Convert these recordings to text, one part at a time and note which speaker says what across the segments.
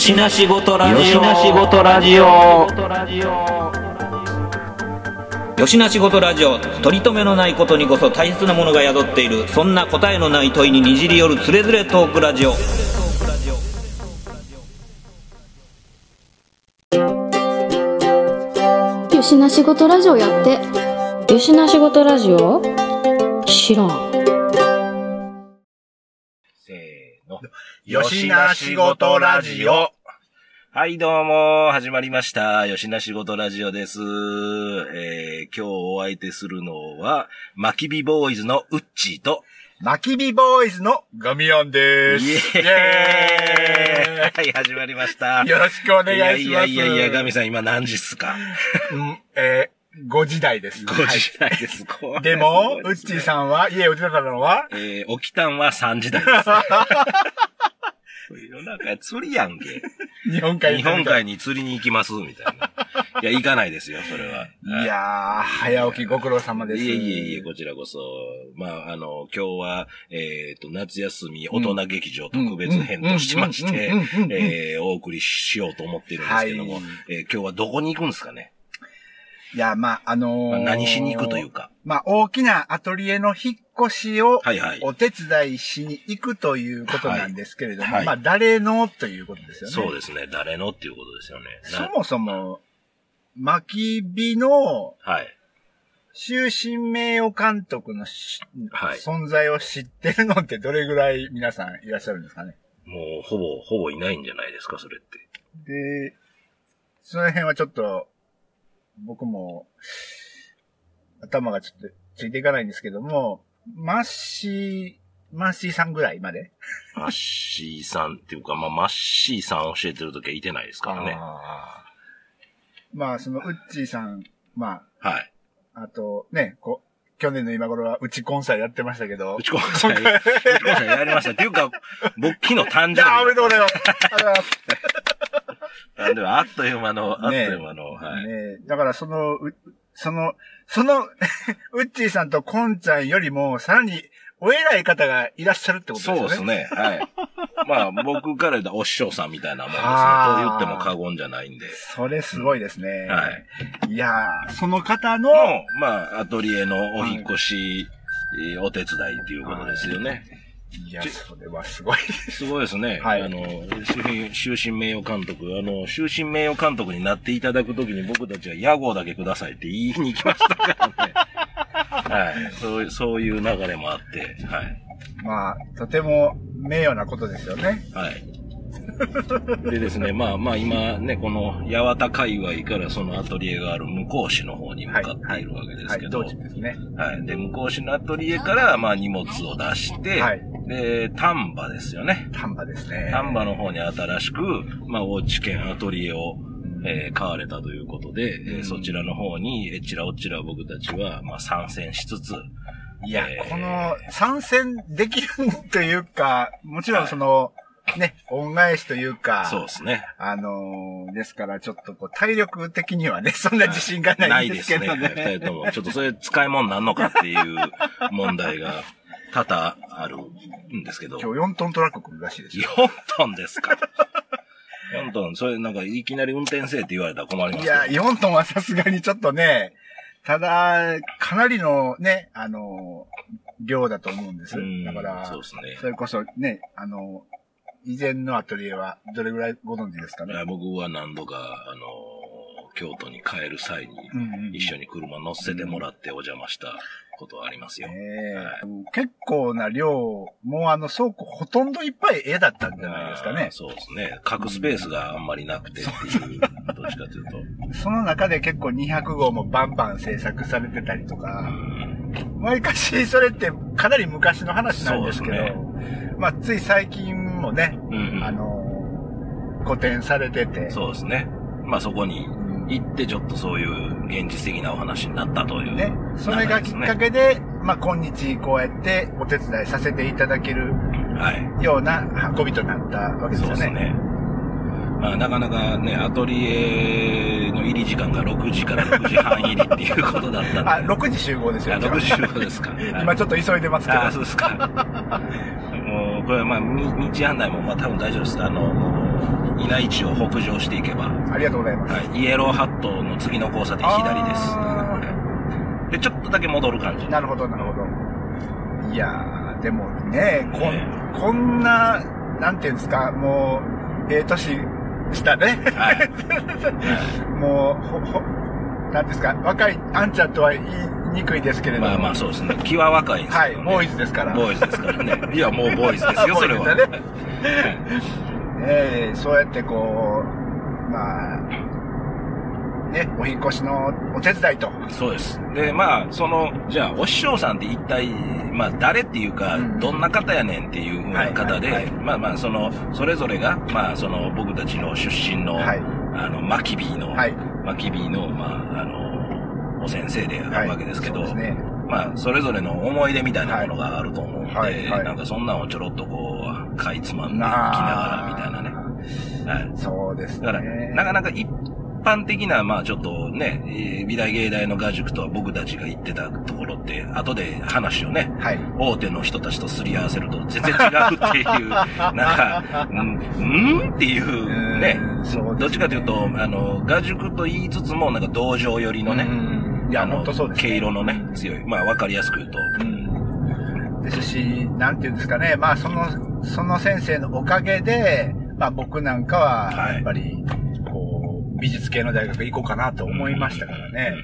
Speaker 1: よしなしごとラジオ。よしなしごとラジオ。よしなしごとラジオ。取り留めのないことにこそ大切なものが宿っている。そんな答えのない問いににじり寄るつれづれトークラジオ。
Speaker 2: よしな仕事ラジオやって
Speaker 3: よしな仕事ラジオ？知らん。
Speaker 4: の。
Speaker 5: よしな仕事ラジオ。
Speaker 4: はい、どうも、始まりました。よしな仕事ラジオです。えー、今日お相手するのは、マキビボーイズのウッチーと、
Speaker 5: マキビボーイズのガミヤンです。
Speaker 4: イエーイはい、始まりました。
Speaker 5: よろしくお願いします。
Speaker 4: いやいやいやいや、ガミさん今何時っすか？
Speaker 5: うん、えー、5時台です。
Speaker 4: ?5 時台です。これ
Speaker 5: でも、ウッチー
Speaker 4: ん。
Speaker 5: さんは家を出たのは、
Speaker 4: えー、起きたんは3時台です。世の中釣りやんけ。
Speaker 5: 日本海
Speaker 4: 日本海に釣りに行きます、みたいな。いや、行かないですよ、それは。
Speaker 5: いやー、早起きご苦労様です。
Speaker 4: いえいえいえ、こちらこそ。まあ、あの、今日は、えっ、と、夏休み大人劇場特別編としましてえーお送りしようと思っているんですけども、
Speaker 5: はい
Speaker 4: えー今日はどこに行くんですかね、
Speaker 5: いや、まあ、あのー
Speaker 4: まあ、何しに行くというか。
Speaker 5: まあ、大きなアトリエの引っ越しを
Speaker 4: はいはい。
Speaker 5: お手伝いしに行くということなんですけれども、
Speaker 4: はいはい
Speaker 5: まあ、誰のということですよね。
Speaker 4: そうですね。誰のっていうことですよね。な
Speaker 5: そもそも、巻き火の
Speaker 4: はい。
Speaker 5: 終身名誉監督のし、
Speaker 4: はい
Speaker 5: 存在を知ってるのってどれぐらい皆さんいらっしゃるんですかね
Speaker 4: もう、ほぼ、ほぼいないんじゃないですか、それって。
Speaker 5: で、その辺はちょっと、僕も、頭がちょっとついていかないんですけども、マッシー、マッシーさんぐらいまで
Speaker 4: マッシーさんっていうか、まあ、マッシーさん教えてるときはいてないですからね。
Speaker 5: あーまあ、その、ウッチーさん、ま
Speaker 4: はい。
Speaker 5: あ、あと、ね、こ去年の今頃は、うちコンサートやってましたけど
Speaker 4: う、ちこさん、うちこさんやりました。っていうか、僕昨日誕生日。
Speaker 5: いや、おめでとうございます。ありがとうございます。
Speaker 4: なんで、あっという間の、あっという間の、はい。
Speaker 5: ねえだからその、うその、その、ウッチーさんとコンちゃんよりも、さらに、お偉い方がいらっしゃるってことですよね。
Speaker 4: そうですね。はい。まあ、僕から言うとお師匠さんみたいなもんですね。と言っても過言じゃないんで。
Speaker 5: それすごいですね。
Speaker 4: はい。
Speaker 5: いやー、その方の、
Speaker 4: の、まあ、アトリエのお引っ越し、えーお手伝いっていうことですよね。
Speaker 5: いや、それはすごいです。
Speaker 4: すごいですね。
Speaker 5: はい
Speaker 4: あの、終身名誉監督、あの、終身名誉監督になっていただくときに僕たちは屋号だけくださいって言いに行きましたからね。はい。そういう、そういう流れもあって、はい。
Speaker 5: まあ、とても名誉なことですよね。
Speaker 4: はい。でですね、まあまあ今ね、この八幡界隈からそのアトリエがある向こう市の方に向かっているわけです
Speaker 5: はい、
Speaker 4: けど、
Speaker 5: 道中ですね。
Speaker 4: はい。で、向こう市のアトリエから、まあ荷物を出して、
Speaker 5: はい
Speaker 4: で、丹波ですよね。
Speaker 5: 丹波ですね。
Speaker 4: 丹波の方に新しく、まあ、大地県アトリエを、えー買われたということで、えーそちらの方に、えちらおちら僕たちは、まあ、参戦しつつ、
Speaker 5: いや、
Speaker 4: えー
Speaker 5: この参戦できるというか、もちろんその、ね、恩返しというか、
Speaker 4: そうですね。
Speaker 5: あのーですから、ちょっとこう、体力的にはね、そんな自信がないんですけどね。
Speaker 4: ないですね。二人とも。ちょっとそれ使い物なんのかっていう問題が多々あるんですけど。
Speaker 5: 今日4トントラック来るらしいですよ。
Speaker 4: 4トンですか ?4 トン、それなんかいきなり運転せえって言われたら困ります
Speaker 5: いや、4トンはさすがにちょっとね、ただ、かなりのね、あのー量だと思うんです
Speaker 4: うん。
Speaker 5: だから、
Speaker 4: そうですね。
Speaker 5: それこそね、あの以前のアトリエはどれぐらいご存知ですかね？
Speaker 4: 僕は何度か、あの、京都に帰る際に、一緒に車乗せてもらってお邪魔したことはありますよ。
Speaker 5: 結構な量、もうあの倉庫ほとんどいっぱい絵だったんじゃないですかね。
Speaker 4: そうですね。書くスペースがあんまりなくてっていう、どっちかというと。
Speaker 5: その中で結構200号もバンバン制作されてたりと
Speaker 4: う
Speaker 5: か、
Speaker 4: ん。
Speaker 5: わりかしそれってかなり昔の話なんですけど、
Speaker 4: そうです
Speaker 5: まあつい最近もね、
Speaker 4: うんうん
Speaker 5: あの、古典されてて、
Speaker 4: そうですね。まあそこに行ってちょっとそういう現実的なお話になったという。
Speaker 5: ね、それがきっか
Speaker 4: け。
Speaker 5: けで、まあ今日こうやってお手伝いさせていただける
Speaker 4: はい。
Speaker 5: ような運びとなったわけですよね。
Speaker 4: そうですね。まあ、なかなかね、アトリエの入り時間が6時から6時半入りっていうことだったんで。
Speaker 5: あ、6時集合ですよ。
Speaker 4: あ6時集合ですか。はい
Speaker 5: 今ちょっと急いでますけど。
Speaker 4: あそうですか。これはまあ、み道案内もまあ多分大丈夫です。あの、稲井地を北上していけば、
Speaker 5: ありがとうございます。
Speaker 4: はい、イエローハットの次の交差点左です。
Speaker 5: あ
Speaker 4: で、ちょっとだけ戻る感じ。
Speaker 5: なるほど、なるほど。いやー、でもね、こ
Speaker 4: ね
Speaker 5: ん、こんな、なんていうんですか、もう、ええ年したね。
Speaker 4: はい。
Speaker 5: もう、ほ、ほ、なんですか、若いあんちゃんとは言いにくいですけれども。
Speaker 4: まあまあそうですね。気は若いです
Speaker 5: はい、
Speaker 4: けどね
Speaker 5: ボーイズですから。
Speaker 4: ボーイズですからね。いや、もうボーイズですよ、それは。
Speaker 5: ねええそうやってこう、まあ、ね、お引越しのお手伝いと。
Speaker 4: そうです。で、まあ、その、じゃあ、お師匠さんって一体、まあ、誰っていうか、
Speaker 5: うん
Speaker 4: どんな方やねんっていう方で、
Speaker 5: はいはいはい
Speaker 4: まあまあ、その、それぞれが、まあ、その、僕たちの出身の、
Speaker 5: はい
Speaker 4: あの、マキビーの、
Speaker 5: はい
Speaker 4: マキビーの、まあ、あの、お先生であるわけですけど、
Speaker 5: はいね。
Speaker 4: まあ、それぞれの思い出みたいなものがあると思うんで、
Speaker 5: はいはい
Speaker 4: なんかそんなんをちょろっとこう、かいつまんでいきながらみたいなね。はい。
Speaker 5: そうですね。
Speaker 4: だから、なかなか一般的な、まあちょっとね、えー美大芸大の画塾とは僕たちが行ってたところって、後で話をね、
Speaker 5: はい。
Speaker 4: 大手の人たちとすり合わせると全然違うっていう、なんか、うん、うんっていうね
Speaker 5: うね
Speaker 4: どっちかというと、あの、画塾と言いつつも、なんか道場寄りのね、
Speaker 5: うんいや、
Speaker 4: あの
Speaker 5: そうです、ね。
Speaker 4: 毛色のね、強い。まあわかりやすく言うと、
Speaker 5: うん。ですし、なんていうんですかね。まあ、その、その先生のおかげで、まあ僕なんかは、
Speaker 4: はい
Speaker 5: やっぱり、こう、美術系の大学行こうかなと思いましたからね。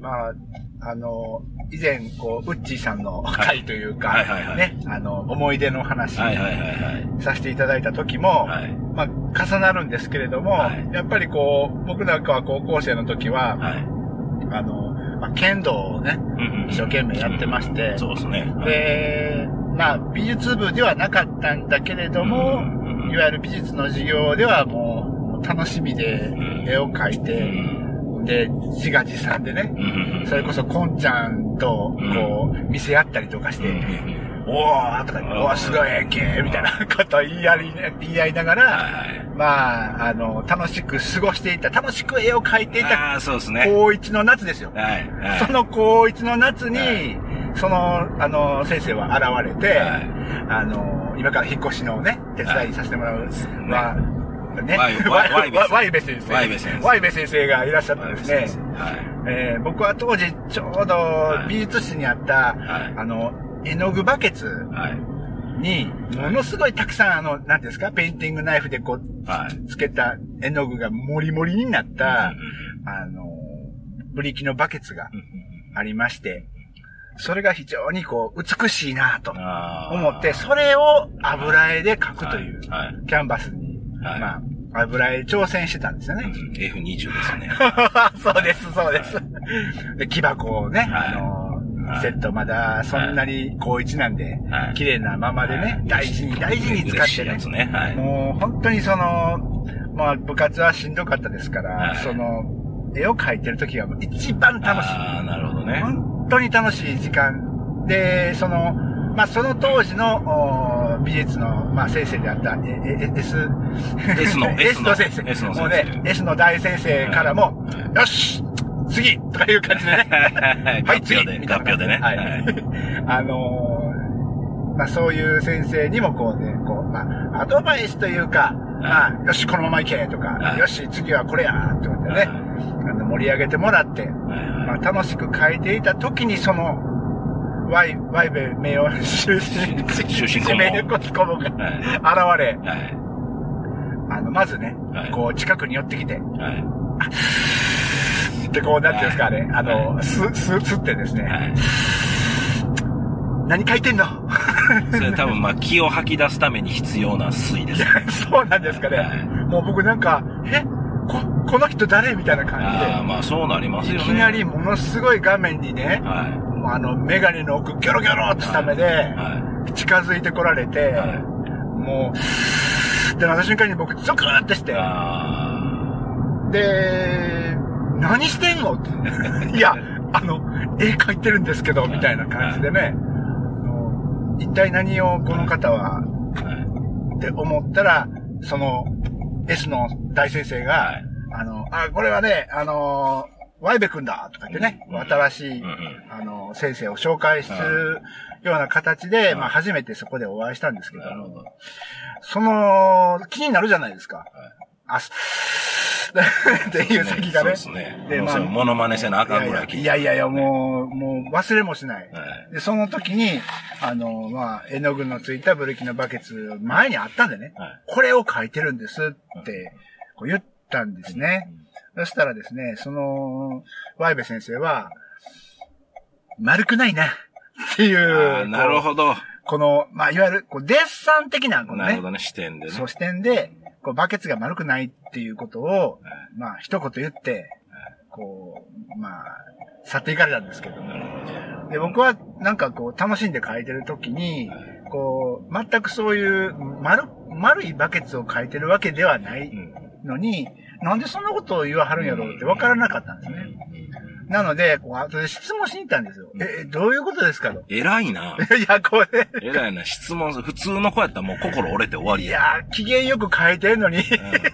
Speaker 5: まあ、あの、以前、こう、ウッチーさんの会というか、ね、あの、思い出の話。させていただいた時も、
Speaker 4: はい。
Speaker 5: まあ、重なるんですけれども、
Speaker 4: はい
Speaker 5: やっぱりこう、僕なんかは高校生の時は、
Speaker 4: はい。
Speaker 5: あの、まあ、剣道をね、一生懸命やってまして。
Speaker 4: そうですね。はい、
Speaker 5: で、まあ、美術部ではなかったんだけれども、
Speaker 4: うん
Speaker 5: いわゆる美術の授業ではもう、楽しみで
Speaker 4: ん。
Speaker 5: 絵を描いて、で、自画自賛でね、
Speaker 4: うん
Speaker 5: それこそコンちゃんと、こう、見せ合ったりとかして、おーとか言って、おーすごいええけみたいな ことを言い合い、言い合いながら、
Speaker 4: はい。
Speaker 5: まあ、あの、楽しく過ごしていた、楽しく絵を描いていた
Speaker 4: ああ、そうですね。
Speaker 5: 高一の夏ですよ。
Speaker 4: はい。はい。
Speaker 5: その高一の夏に、
Speaker 4: はい
Speaker 5: その、あの、先生は現れて、
Speaker 4: はい
Speaker 5: あの、今から引っ越しのね、手伝いさせてもらう、まあ、ね、
Speaker 4: ワイワイワイベ先生
Speaker 5: ワイベ先生。
Speaker 4: ワイベ先生
Speaker 5: ワイベ先生がいらっしゃったんですね。
Speaker 4: はい。
Speaker 5: えー僕は当時、ちょうど
Speaker 4: はい
Speaker 5: 美術室にあった、
Speaker 4: はい
Speaker 5: あの、絵の具バケツ
Speaker 4: はい。
Speaker 5: に、ものすごいたくさん、あの、なんですか、ペインティングナイフでこう、
Speaker 4: はい。
Speaker 5: つけた絵の具がもりもりになった、あの、ブリキのバケツがありまして、それが非常にこう、美しいなと思って、それを油絵で描くという、キャンバスに、
Speaker 4: はい
Speaker 5: まあ、油絵挑戦してたんですよね。
Speaker 4: うん F20 ですね。
Speaker 5: そうです、そうです。で、木箱をね、
Speaker 4: はい
Speaker 5: あの、
Speaker 4: はい
Speaker 5: セットまだそんなに高一なんで、
Speaker 4: はい
Speaker 5: 綺麗なままでね、
Speaker 4: はい
Speaker 5: 大事に大事に使ってね。
Speaker 4: ね。はい。
Speaker 5: もう本当にその、まあ部活はしんどかったですから、
Speaker 4: はい
Speaker 5: その、絵を描いてる時が一番楽しい。
Speaker 4: ああ、なるほどね。
Speaker 5: 本当に楽しい時間で、その、まあその当時のお美術の、まあ先生であった、ええ S、
Speaker 4: S の
Speaker 5: S の先生。
Speaker 4: の S の先生
Speaker 5: もうね、S の大先生からも、よし次とかいう感じでね。はい、次みたいな。
Speaker 4: 合表でね。
Speaker 5: はい。あのーまあそういう先生にもこうね、こう、まあ、アドバイスというか、まあ、よし、このまま行けとか、
Speaker 4: はい
Speaker 5: よし、次はこれやって思ってね、
Speaker 4: はい
Speaker 5: あの盛り上げてもらって、
Speaker 4: はい
Speaker 5: まあ、楽しく書いていた時にその、ワイ、ワイベ名誉 終身、
Speaker 4: 終身顧問
Speaker 5: 名誉顧問が
Speaker 4: はい。
Speaker 5: 現れ、
Speaker 4: はい。
Speaker 5: あの、まずね、
Speaker 4: はい。
Speaker 5: こう近くに寄ってきて、
Speaker 4: はい。
Speaker 5: で、こう、なんていうんですかね、あの、
Speaker 4: は
Speaker 5: す、す、すってですね、
Speaker 4: はい。
Speaker 5: 何書いてんの？
Speaker 4: それ多分まあ気を吐き出すために必要な水です。
Speaker 5: そうなんですかね。
Speaker 4: はい
Speaker 5: もう僕なんか、え？こ、この人誰？みたいな感
Speaker 4: ああ、まあそうなります
Speaker 5: じで。
Speaker 4: よね。
Speaker 5: いきなりものすごい画面にね、
Speaker 4: は
Speaker 5: もうあの、メガネの奥、ギョロギョロってした目
Speaker 4: い。
Speaker 5: で、
Speaker 4: は
Speaker 5: 近づいてこられて、
Speaker 4: はい
Speaker 5: もう、で、なった瞬間に僕、ゾクーってし
Speaker 4: い。
Speaker 5: て、
Speaker 4: あ
Speaker 5: で、何してんの？っ ていや、あの、絵描いてるんですけど、みたいな感じでね、一体何をこの方は？って思ったら、その、S の大先生が、
Speaker 4: はい。
Speaker 5: あの、あ、これはね、あのワイベ君だとか言ってね、
Speaker 4: うん。
Speaker 5: 新しい、あの、先生を紹介するような形で、まあ初めてそこでお会いしたんですけど。その、気になるじゃないですか。
Speaker 4: はい
Speaker 5: あ、す っていう先がね。
Speaker 4: そうですね。
Speaker 5: でまあ
Speaker 4: もうそれモノマネせなあかんぐらい聞
Speaker 5: いやいやいや、もう、もう忘れもしない。
Speaker 4: はい
Speaker 5: で、その時に、あの、まあ、絵の具のついたブリキのバケツ、前にあったんでね、
Speaker 4: はい
Speaker 5: これを書いてるんですって、こう言ったんですね。そしたらですね、その、ワイベ先生は、丸くないな、ってい
Speaker 4: あ
Speaker 5: う、
Speaker 4: ーなるほど。
Speaker 5: この、まあ、いわゆる、こう、デッサン的な、このね
Speaker 4: なるほ、どね、視点でね。
Speaker 5: そう視点で、こう、バケツが丸くないっていうことを、まあ、一言言って、こう、まあ、去っていかれたんですけども。で、僕は、なんかこう、楽しんで書いてるときに、こう、全くそういう、丸、丸いバケツを書いてるわけではないのに、なんでそんなことを言わはるんやろうって分からなかったんですね。なので、こう、後で質問しに行ったんですよ。え、えどういうことですか？と。
Speaker 4: 偉いな。
Speaker 5: いや、これ、
Speaker 4: 偉いな。質問する。普通の子やったらもう心折れて終わりや。
Speaker 5: いや、機嫌よく書いてるのに、
Speaker 4: うん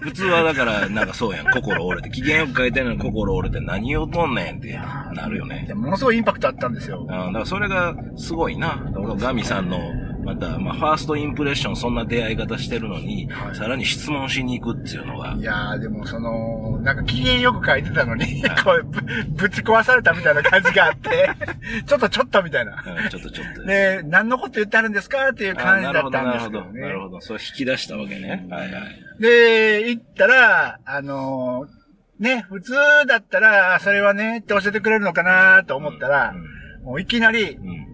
Speaker 4: 普通はだから、なんかそうやん。心折れて。機嫌よく書いてるのに心折れて何言うとんねんってなるよね
Speaker 5: で。ものすごいインパクトあったんですよ
Speaker 4: うん。だからそれがすごいな。だからガミさんの、また、まあ、ファーストインプレッションそんな出会い方してるのに、
Speaker 5: はい
Speaker 4: さらに質問しに行くっていうのが
Speaker 5: い、やー、でもその、なんか機嫌よく書いてたのに、こうぶ、ぶち壊されたみたいな感じがあって、ちょっとちょっとみたいな。
Speaker 4: うんちょっとちょっと。
Speaker 5: で、何のこと言ってあるんですかっていう
Speaker 4: あ
Speaker 5: 感じだったんですけど
Speaker 4: なるほど。なる
Speaker 5: ね。
Speaker 4: ほど。それ引き出したわけね。はいはい。
Speaker 5: で、行ったら、あのーね、普通だったら、それはね、って教えてくれるのかなと思ったら、もういきなり、
Speaker 4: うんうん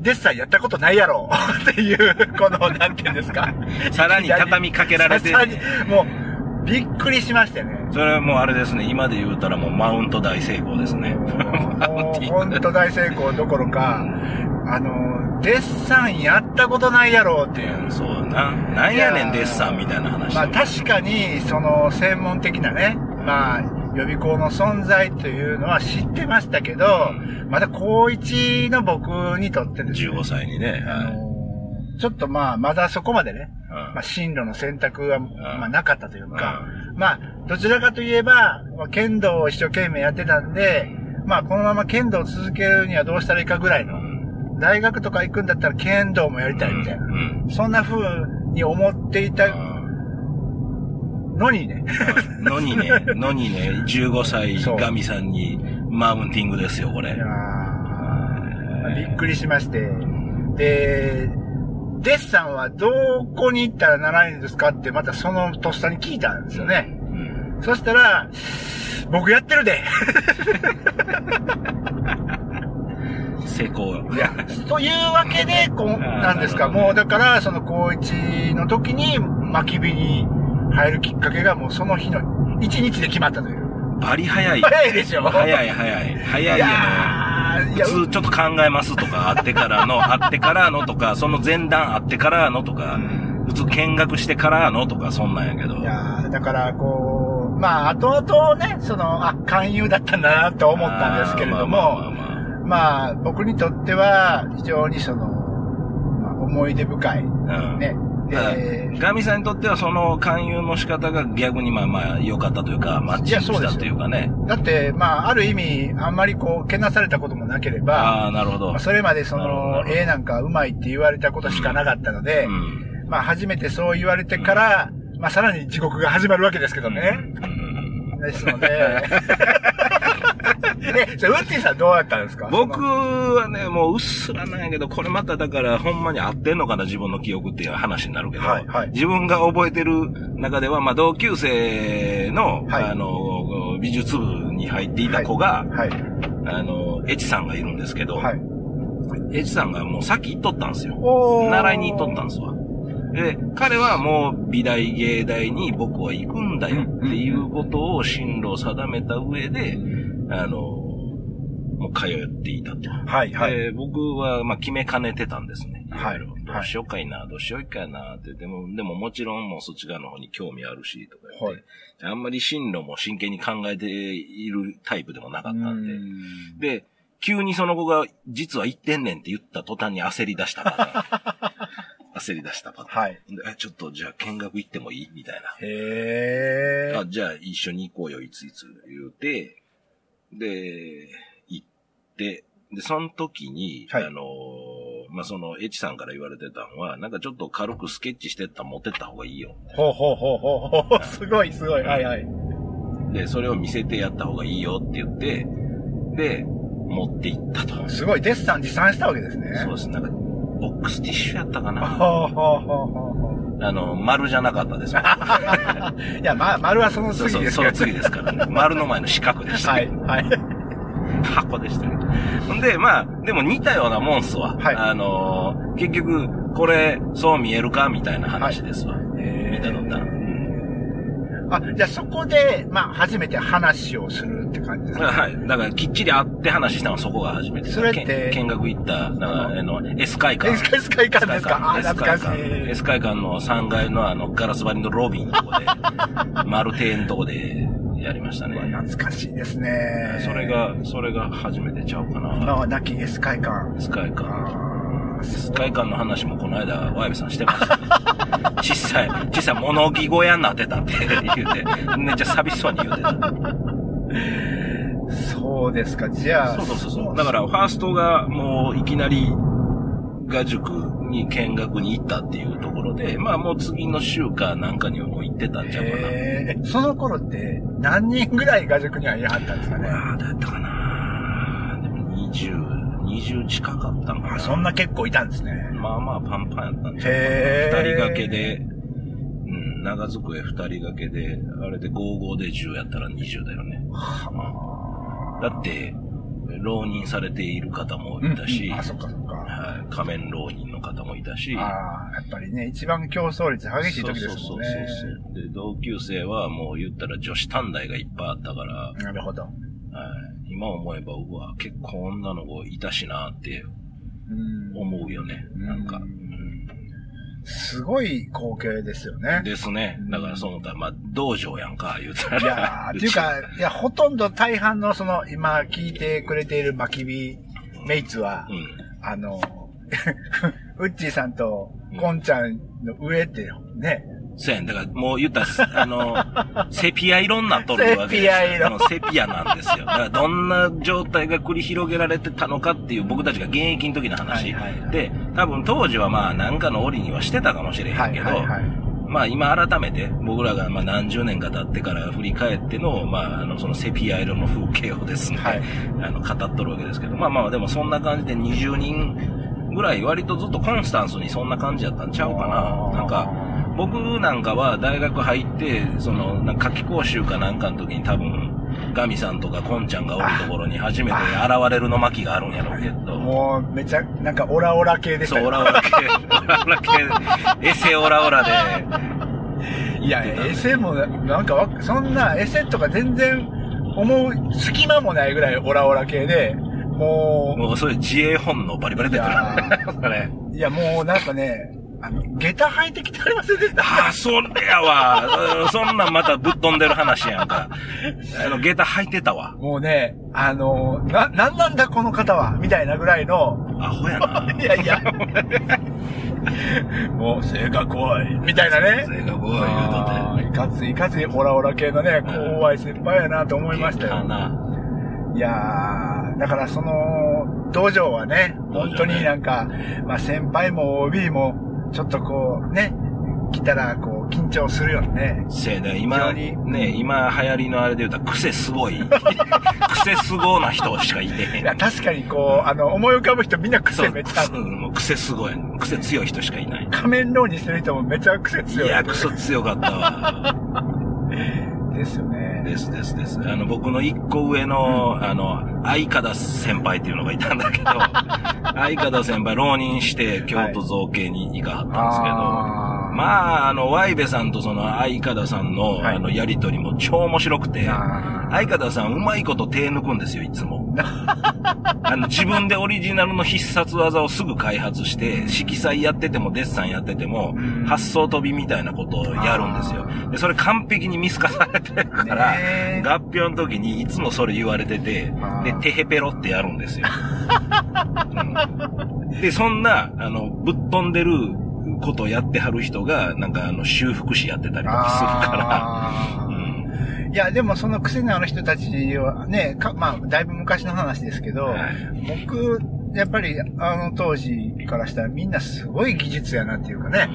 Speaker 5: デッサンやったことないやろ っていう、この、なんていうんですか。
Speaker 4: さらに畳みかけられて
Speaker 5: さらにもう、びっくりしましてね。
Speaker 4: それはもうあれですね、今で言うたらもうマウント大成功ですね。マウ
Speaker 5: もう
Speaker 4: ンティング
Speaker 5: 本当大成功どころか、あの、デッサンやったことないやろっていう。
Speaker 4: そうだな。なんやねん、デッサンみたいな話。
Speaker 5: まあ確かに、その専門的なね、まあ、予備校の存在というのは知ってましたけど、まだ高一の僕にとってですね、
Speaker 4: 15歳にね。
Speaker 5: あ
Speaker 4: はい。
Speaker 5: のちょっとまあ、まだそこまでね、
Speaker 4: うん。
Speaker 5: まあ、進路の選択は、まあ、なかったというか、まあ、どちらかといえば、まあ、剣道を一生懸命やってたんで、まあ、このまま剣道を続けるにはどうしたらいいかぐらいの、大学とか行くんだったら剣道もやりたいみたいな、
Speaker 4: うん。
Speaker 5: そんな風に思っていた のにね、
Speaker 4: のにね、のにね、15歳ガミさんにマウンティングですよ、これ。
Speaker 5: いや。びっくりしまして、で、デッサンはどこに行ったら習えるんですかってまたそのとっさに聞いたんですよね。
Speaker 4: うん。
Speaker 5: そしたら、僕やってるで。
Speaker 4: 成功。
Speaker 5: いや、というわけで、こう、なんですか、もうだから、その高一の時に、巻き火に入るきっかけがもうその日の一日で決まったという。
Speaker 4: バリ早い。
Speaker 5: 早いでしょ？
Speaker 4: 早い早い。早いよね。普通ちょっと考えますとか、あってからの、あってからのとか、その前段あってからのとか、普通見学してからのとか、そんなんやけど。
Speaker 5: いやーだから、こう、まあ、後々ね、その、あ、勧誘だったんだなと思ったんですけれど
Speaker 4: あーまあまあ
Speaker 5: も、
Speaker 4: まあ
Speaker 5: まあ、僕にとっては、非常にその、まあ、思い出深い、
Speaker 4: まあうん。
Speaker 5: ね。
Speaker 4: ただ
Speaker 5: で、
Speaker 4: ガミさんにとってはその勧誘の仕方が逆にまあまあ良かったというか、マッチしたというかね。
Speaker 5: だって、まあ、ある意味、あんまりこう、けなされたこともなければ、
Speaker 4: ああ、なるほど。
Speaker 5: まあ、それまでその、絵なんかうまいって言われたことしかなかったので、
Speaker 4: うん。
Speaker 5: まあ、初めてそう言われてから、まあ、さらに地獄が始まるわけですけどね。
Speaker 4: うん
Speaker 5: ですので、え、それウッディさんどうやったんですか？
Speaker 4: 僕はね、もううっすらなんやけど、これまただからほんまに合ってんのかな、自分の記憶っていう話になるけど、
Speaker 5: はいはい
Speaker 4: 自分が覚えてる中では、まあ同級生の、
Speaker 5: はい
Speaker 4: あの、美術部に入っていた子が、
Speaker 5: はい。
Speaker 4: あの、エチさんがいるんですけど、
Speaker 5: はい。
Speaker 4: エチさんがもう先行っとったんですよ。習いに行っとったんですわ。で、彼はもう美大芸大に僕は行くんだよっていうことを進路を定めた上で、あの、もう通っていたと。
Speaker 5: はい、はい。
Speaker 4: で僕はまあ決めかねてたんですね。
Speaker 5: はい
Speaker 4: どうしようかいな、どうしようかいなって。でも、でももちろんもうそっち側の方に興味あるし、とか言って、
Speaker 5: はい
Speaker 4: あんまり進路も真剣に考えているタイプでもなかったんで、で、急にその子が、実は行ってんねんって言った途端に焦り出したパターン。焦り出したパターン。
Speaker 5: はい。
Speaker 4: でえちょっとじゃあ見学行ってもいい？みたいな。
Speaker 5: へー。
Speaker 4: あ、じゃあ一緒に行こうよ、いついつ言うて、で、行って、で、その時に、
Speaker 5: はい
Speaker 4: あのーまあ、その、エチさんから言われてたのは、なんかちょっと軽くスケッチしてったら持ってった方がいいよ。
Speaker 5: ほうほうほうほうほう。すごいすごい。はいはい。
Speaker 4: で、それを見せてやった方がいいよって言って、で、持って行ったと。
Speaker 5: すごい、デッサン持参したわけですね。
Speaker 4: そうです。なんか、ボックスティッシュやったかな。
Speaker 5: ほうほうほうほうほ
Speaker 4: あの、丸じゃなかったです。
Speaker 5: いや、ま、丸はその次ですけど
Speaker 4: その次ですからね。丸の前の四角でした
Speaker 5: は
Speaker 4: けど。
Speaker 5: い、はい。
Speaker 4: 箱でしたけど。ほんで、まあ、でも似たようなもんっすわ。
Speaker 5: はい
Speaker 4: あのー結局、これ、そう見えるかみたいな話ですわ。見たのったら。
Speaker 5: あ、じゃあそこで、まあ、初めて話をするって感じですか？
Speaker 4: はい。だから、きっちり会って話したのはそこが初めて。
Speaker 5: それって？
Speaker 4: 見学行った、なんか、
Speaker 5: あ
Speaker 4: あの、S 会館。
Speaker 5: S 会館ですか？あ
Speaker 4: S 会館 S 会館の3階のあの、ガラス張りのロビーのとこで、丸亭のとこでやりましたね。
Speaker 5: 懐かしいですね。
Speaker 4: それ、が、それが初めてちゃうか
Speaker 5: 今
Speaker 4: な。
Speaker 5: は亡き S 会館。
Speaker 4: S 会館。
Speaker 5: あー
Speaker 4: S 会館の話もこの間、ワイブさんしてました、ね。小さい、小さい物置小屋になってたって言うて、めっちゃ寂しそうに言うてた。
Speaker 5: そうですか、じゃあ。
Speaker 4: そうそうそうそう。だから、ファーストがもういきなり、画塾に見学に行ったっていうところで、まあもう次の週かなんかにはもう行ってたんちゃうかな。
Speaker 5: へーその頃って何人ぐらい画塾にはいはったんですかね？
Speaker 4: ああ、どうやったかなでも20、20近かったんかな。
Speaker 5: あそんな結構いたんですね。
Speaker 4: まあまあパンパンやったんちゃう
Speaker 5: へ。
Speaker 4: 二人掛けで、うん、長机二人掛けで、あれで55で10やったら20だよね。だって、浪人されている方もいたし、
Speaker 5: うんうんあ、そっかそっか。
Speaker 4: はい、仮面浪人の方もいたし、
Speaker 5: ああ、やっぱりね、一番競争率激しい時ですもんね。
Speaker 4: そうそうそうそう。で、同級生はもう言ったら女子短大がいっぱいあったから、
Speaker 5: なるほど。
Speaker 4: はい、今思えば、うわ、結構女の子いたしなって
Speaker 5: うん
Speaker 4: 思うよね。なんか。
Speaker 5: う
Speaker 4: うんん
Speaker 5: すごい光景ですよね。
Speaker 4: ですね。だからそう思ったら、まあ、道場やんか、言うたら。
Speaker 5: いやー、っていうか、いや、ほとんど大半のその、今聞いてくれているマキビメイツは、
Speaker 4: うん。
Speaker 5: あの、ウッチーさんとコンちゃんの上ってね、
Speaker 4: そうやん。だからもう言ったら、あの、セピア色になっとるわけですよ。
Speaker 5: セピア色
Speaker 4: あのセピアなんですよ。だからどんな状態が繰り広げられてたのかっていう僕たちが現役の時の話。
Speaker 5: はいはいはい
Speaker 4: で、多分当時はまあなんかの折にはしてたかもしれへんけど、
Speaker 5: はいはいはい
Speaker 4: まあ今改めて僕らがまあ何十年か経ってから振り返っての、まああのそのセピア色の風景をですね、
Speaker 5: はい
Speaker 4: あの語っとるわけですけど、まあまあでもそんな感じで20人ぐらい割とずっとコンスタンスにそんな感じやったんちゃうかな。なんか、僕なんかは大学入って、その、なんか夏期講習かなんかの時に多分、ガミさんとかコンちゃんがおるところに初めて現れるの巻があるんやろうけど。
Speaker 5: もうめちゃ、なんかオラオラ系でした。
Speaker 4: そう、オ
Speaker 5: よ
Speaker 4: ラオラ系、オラオラ系、エセオラオラで、
Speaker 5: いや、エセも、なんかわ、そんな、エセとか全然思う隙間もないぐらいオラオラ系で、も
Speaker 4: もうそれ自衛本能バリバリ出てる。
Speaker 5: いや、もうなんかね、あの、下駄履いてきてありませんでした？
Speaker 4: ああ、それやわ。うんそんなんまたぶっ飛んでる話やんか。あの、下駄履いてたわ。
Speaker 5: もうね、あの、な、なんなんだこの方は？みたいなぐらいの、
Speaker 4: アホやな。
Speaker 5: いやいや、もう性格怖い、みたいなね。
Speaker 4: 性格怖い言うとって
Speaker 5: いかつい、いかついオラオラ系のね、怖い先輩やなと思いましたよ。いやー、だからその、道場はね本当になんか、まあ先輩も OB も、ちょっとこう、ね、来たらこう、緊張するよね。
Speaker 4: せやね、今、ね、今流行りのあれで言うたら癖すごい。癖すごな人しかいてへん。
Speaker 5: いや、確かにこう、あの、思い浮かぶ人みんな癖めっちゃある。
Speaker 4: うんもう癖すごい。癖強い人しかいない。
Speaker 5: 仮面浪にしてる人もめっちゃ癖強い。
Speaker 4: いや、癖強かったわ。
Speaker 5: ですよね。
Speaker 4: ですですです。あの、僕の一個上の、あの、相方先輩っていうのがいたんだけど、相方先輩浪人して京都造形に行かはったんですけど、
Speaker 5: あー
Speaker 4: まあ、あの、ワイベさんとその相方さんの、
Speaker 5: はい
Speaker 4: あの、やりとりも超面白くて、
Speaker 5: あ
Speaker 4: 相方さんうまいこと手抜くんですよ、いつも。あの、自分でオリジナルの必殺技をすぐ開発して、色彩やっててもデッサンやってても、発想飛びみたいなことをやるんですよ。で、それ完璧に見透かされてるから、合併の時にいつもそれ言われててで、テヘペロってやるんですよ。うん。で、そんな、あの、ぶっ飛んでることをやってはる人が、なんかあの、修復師やってたりとかするから、
Speaker 5: いや、でもその癖のある人たちはね、かまあ、だいぶ昔の話ですけど、
Speaker 4: はい。
Speaker 5: 僕、やっぱりあの当時からしたらみんなすごい技術やなっていうかね、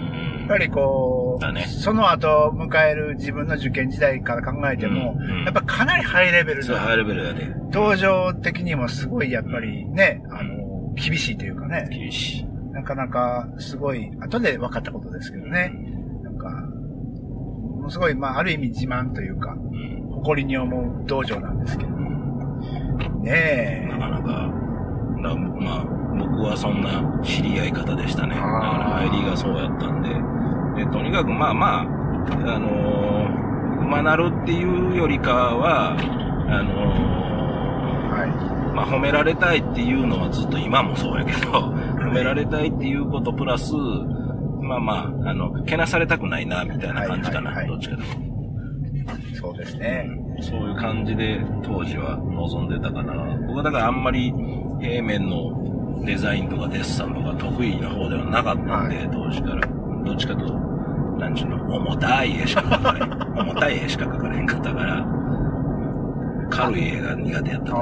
Speaker 5: ぱりこう、
Speaker 4: だね
Speaker 5: その後迎える自分の受験時代から考えても、
Speaker 4: うんうん
Speaker 5: やっぱかなりハイレベル
Speaker 4: そう、ハイ
Speaker 5: な、
Speaker 4: レベルやで。
Speaker 5: 道場的にもすごいやっぱりね、あの、厳しいというかね、
Speaker 4: 厳しい。
Speaker 5: なかなかすごい、後で分かったことですけどね、なんか、ものすごい、まあ、ある意味自慢というか、
Speaker 4: うん。
Speaker 5: 誇りに思う道場なんですけど。ね
Speaker 4: なかなか、なまあ、僕はそんな知り合い方でしたね。だから入りがそうやったんで。で、とにかくまあまあ、あのー、馬なるっていうよりかは、あの
Speaker 5: え。は
Speaker 4: ー、まあ褒められたいっていうのはずっと今もそうやけど、褒められたいっていうことプラス、まあまあ、あの、けなされたくないな、みたいな感じかな、
Speaker 5: はいはいはい
Speaker 4: どっちかと。
Speaker 5: そうですね。
Speaker 4: そういう感じで当時は望んでたかな。僕はだからあんまり平面のデザインとかデッサンとか得意な方ではなかったんで、
Speaker 5: は
Speaker 4: 当時から。どっちかと、なんちゅうの、重たい絵しか描かれん。重たい絵しか描かれへんかったから、軽い絵が苦手やった。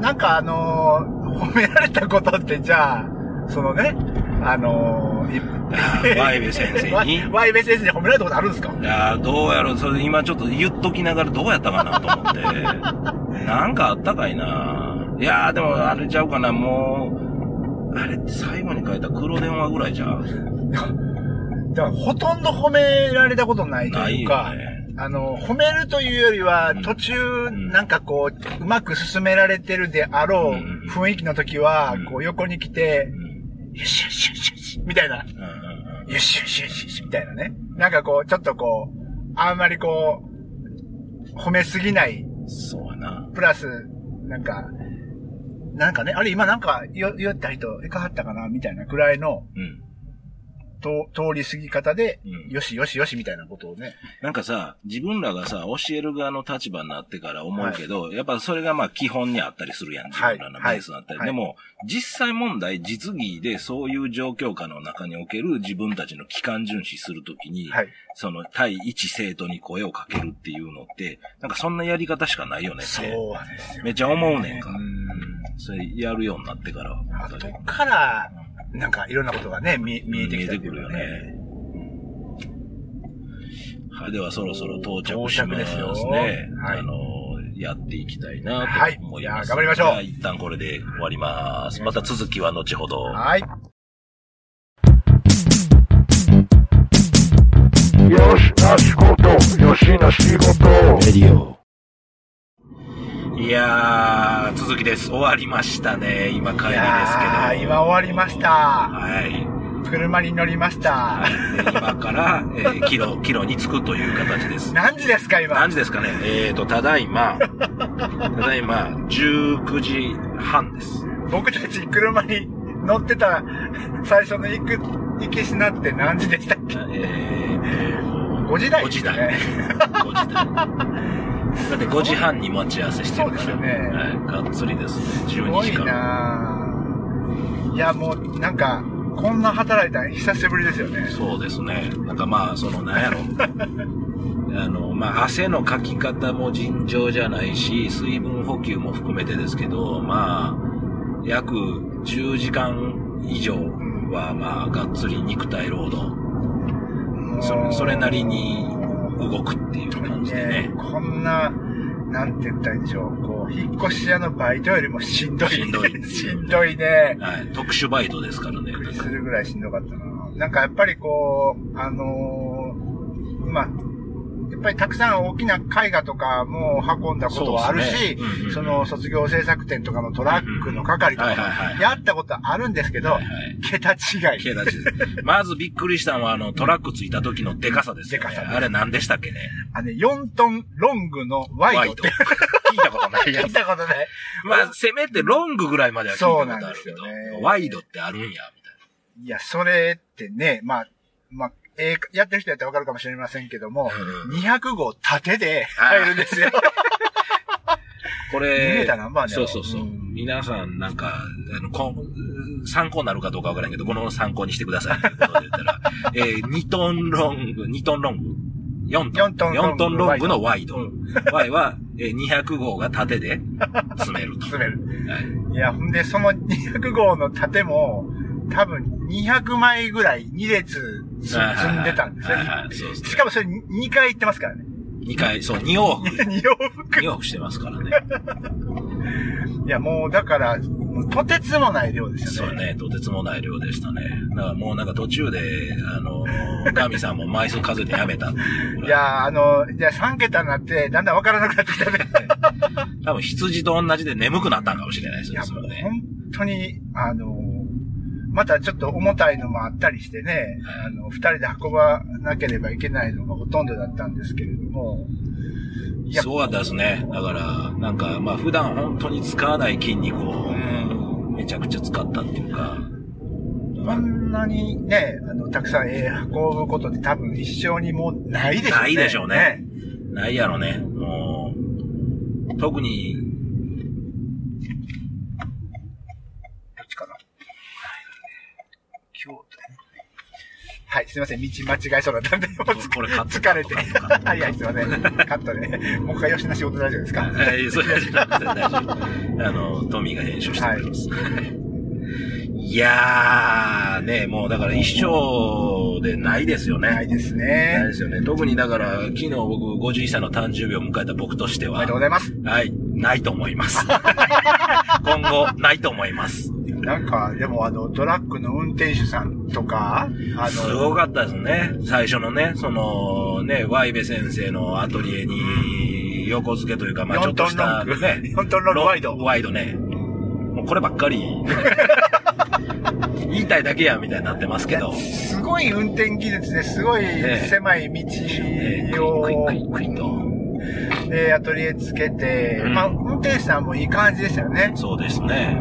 Speaker 5: なんかあのー褒められたことってじゃあ、そのね、あのー、
Speaker 4: ワイベ先生に？
Speaker 5: ワワイベ先生に褒められたことあるんですか？
Speaker 4: いやーどうやろう、それ今ちょっと言っときながらどうやったかなと思って。なんかあったかいな。いやーでもあれちゃうかな、もう、あれって最後に書いた黒電話ぐらいじゃう？
Speaker 5: だからほとんど褒められたことないと
Speaker 4: ない
Speaker 5: いうか、
Speaker 4: よね。
Speaker 5: あの、褒めるというよりは
Speaker 4: うん、
Speaker 5: 途中、
Speaker 4: ん
Speaker 5: なんかこう、うまく進められてるであろう
Speaker 4: うん
Speaker 5: 雰囲気の時は
Speaker 4: うん、
Speaker 5: こう横に来て
Speaker 4: う、ん
Speaker 5: よしよしよしよし、みたいな、よしよしよしよし、みたいなね。なんかこう、ちょっとこう、あんまりこう、褒めすぎない、
Speaker 4: うん。そうやな。
Speaker 5: プラス、なんか、なんかね、あれ今なんか言言った人、いかはったかなみたいなくらいの、
Speaker 4: うん。
Speaker 5: と通り過ぎ方で、
Speaker 4: うん
Speaker 5: よしよしよしみたいなことをね。
Speaker 4: なんかさ、自分らがさ、教える側の立場になってから思うけど、やっぱそれがまあ基本にあったりするやん、自分らのベースになったり。
Speaker 5: はい
Speaker 4: でも、実際問題、実技でそういう状況下の中における自分たちの機関巡視するときに、
Speaker 5: はい。
Speaker 4: その対一生徒に声をかけるっていうのって、なんかそんなやり方しかないよねって。
Speaker 5: そうですよ。
Speaker 4: めっちゃ思うねんか。
Speaker 5: うん
Speaker 4: それやるようになってから。
Speaker 5: 後から、なんかいろんなことがね、見見えてきた
Speaker 4: 見えてくるよね。はい、ではそろそろ到着しますね。
Speaker 5: 到着ですよはい
Speaker 4: あの、やっていきたいなと
Speaker 5: はい
Speaker 4: 思います。
Speaker 5: いや頑張りましょう
Speaker 4: じゃあ一旦これで終わります。また続きは後ほど。
Speaker 5: はい。
Speaker 6: よしな仕事、よしな仕事。
Speaker 4: レディオ。いやー、続きです。終わりましたね。今帰りですけど。
Speaker 5: 今終わりました
Speaker 4: はい。
Speaker 5: 車に乗りました。
Speaker 4: 今から、えー、キロ、キロに着くという形です。
Speaker 5: 何時ですか、今？
Speaker 4: 何時ですかね？えーと、ただいま、ただいま、19時半です。
Speaker 5: 僕たち車に乗ってた最初の行く、行きしなって何時でしたっけ？
Speaker 4: えーと、
Speaker 5: 5時台
Speaker 4: 5時台。
Speaker 5: ですよね。
Speaker 4: 5時台。だって5時半に待ち合わせしてるから。
Speaker 5: そうですよね
Speaker 4: はい。がっつりですね。
Speaker 5: す
Speaker 4: 12
Speaker 5: ごい
Speaker 4: 時間。
Speaker 5: いや、もう、なんか、こんな働いたの久しぶりですよね。
Speaker 4: そうですね。なんかまあ、その、なんやろ。あの、まあ、汗のかき方も尋常じゃないし、水分補給も含めてですけど、まあ、約10時間以上は、まあ、がっつり肉体労働。それ、それなりに動くっていう感じで
Speaker 5: ね
Speaker 4: ね。
Speaker 5: こんな、なんて言ったらいいんでしょう。こう、引っ越し屋のバイトよりもしんどい。
Speaker 4: しんどい
Speaker 5: しんどいね。
Speaker 4: はい。特殊バイトですからね。
Speaker 5: びっくりするぐらいしんどかったな。なんかやっぱりこう、あのーまあ、やっぱりたくさん大きな絵画とかも運んだことはあるしその卒業制作展とかのトラックの係とかやったことあるんですけど
Speaker 4: はいはい、
Speaker 5: 桁違い。
Speaker 4: まずびっくりしたのは、あの、トラックついた時のデカさですよね。
Speaker 5: デカさ
Speaker 4: あれ何でしたっけね？
Speaker 5: あの、4トンロングのワイドって。
Speaker 4: 聞いたことないや
Speaker 5: 聞い
Speaker 4: つ。
Speaker 5: たことない。
Speaker 4: まあ、せめてロングぐらいまでは聞いたことあるけど、
Speaker 5: ね
Speaker 4: ワイドってあるんや、みたい
Speaker 5: いや、それってね、まあ、まあ、えーやってる人やったらわかるかもしれませんけども、
Speaker 4: うん
Speaker 5: 200号縦で入るんですよ。
Speaker 4: な。こ
Speaker 5: 2メー
Speaker 4: れそうそうそう。
Speaker 5: ん
Speaker 4: 皆さん、なんか、あの、こん参考になるかどうかわからんけど、この参考にしてくださいということで言ったら、えー、2トンロング、2トンロング？4トン。
Speaker 5: 4トン
Speaker 4: 4トンロングのワイド。
Speaker 5: うん
Speaker 4: Y は、えー200号が縦で詰めると。
Speaker 5: 詰める。
Speaker 4: はい
Speaker 5: いや、ほんで、その200号の盾も、多分200枚ぐらい2列つ積んでたんですね
Speaker 4: はいはいはいそうですね
Speaker 5: しかもそれ2回行ってますからね。
Speaker 4: 2回、そう、2往復。
Speaker 5: 2往復。
Speaker 4: 2往復してますからね。
Speaker 5: いや、もうだから、とてつもない量ですよね。
Speaker 4: そうね、とてつもない量でしたね。だからもうなんか途中で、あの、ガミさんも枚数数えてやめたっていうい。
Speaker 5: いや、あの、じゃあ3桁になって、だんだんわからなくなってきたね。
Speaker 4: 多分羊と同じで眠くなったんかもしれないですよ、
Speaker 5: いや、もう。本当に、あの、またちょっと重たいのもあったりしてね、あの、二人で運ばなければいけないのがほとんどだったんですけれども、いや
Speaker 4: すごかったですね。だから、なんか、まあ普段本当に使わない筋肉を、めちゃくちゃ使ったっていうか、
Speaker 5: こんなにね、あの、たくさん絵運ぶことって多分一生にもうないでしょうね。
Speaker 4: ないでしょうね。ないやろね。もう、特に、
Speaker 5: どっちかな。京都ね。はい、すいません。道間違えそうだったんで、もう疲れては い、はい、すいません。カットで。もう一回吉な仕事大丈夫ですか？
Speaker 4: え ー、それは大丈夫。あの、トミーが編集してくれます。い、やー、ね、もうだから一生でないですよね。
Speaker 5: ないです
Speaker 4: ない
Speaker 5: ね
Speaker 4: で。すよね。特にだから、昨日僕51歳の誕生日を迎えた僕としては
Speaker 5: おめでとう、ございます。
Speaker 4: はい、ないと思います。今後、ないと思います。
Speaker 5: なんか、でもあの、トラックの運転手さんとか、あ
Speaker 4: す
Speaker 5: の、
Speaker 4: ごかったですね。最初のね、その、ね、ワイベ先生のアトリエに横付けというか、まあちょっとした、
Speaker 5: 4トンロング
Speaker 4: ね、
Speaker 5: 4トンロングワイド
Speaker 4: ワイドね。もうこればっかり、言いたいだけや、みたいになってますけど。
Speaker 5: すごい運転技術ですごい
Speaker 4: え
Speaker 5: 狭い
Speaker 4: ね
Speaker 5: 道を、
Speaker 4: クイックイックイックイッと。
Speaker 5: で、アトリエつけて、
Speaker 4: うん
Speaker 5: まあ、運転手さんもいい感じでしたよね。
Speaker 4: そうですね。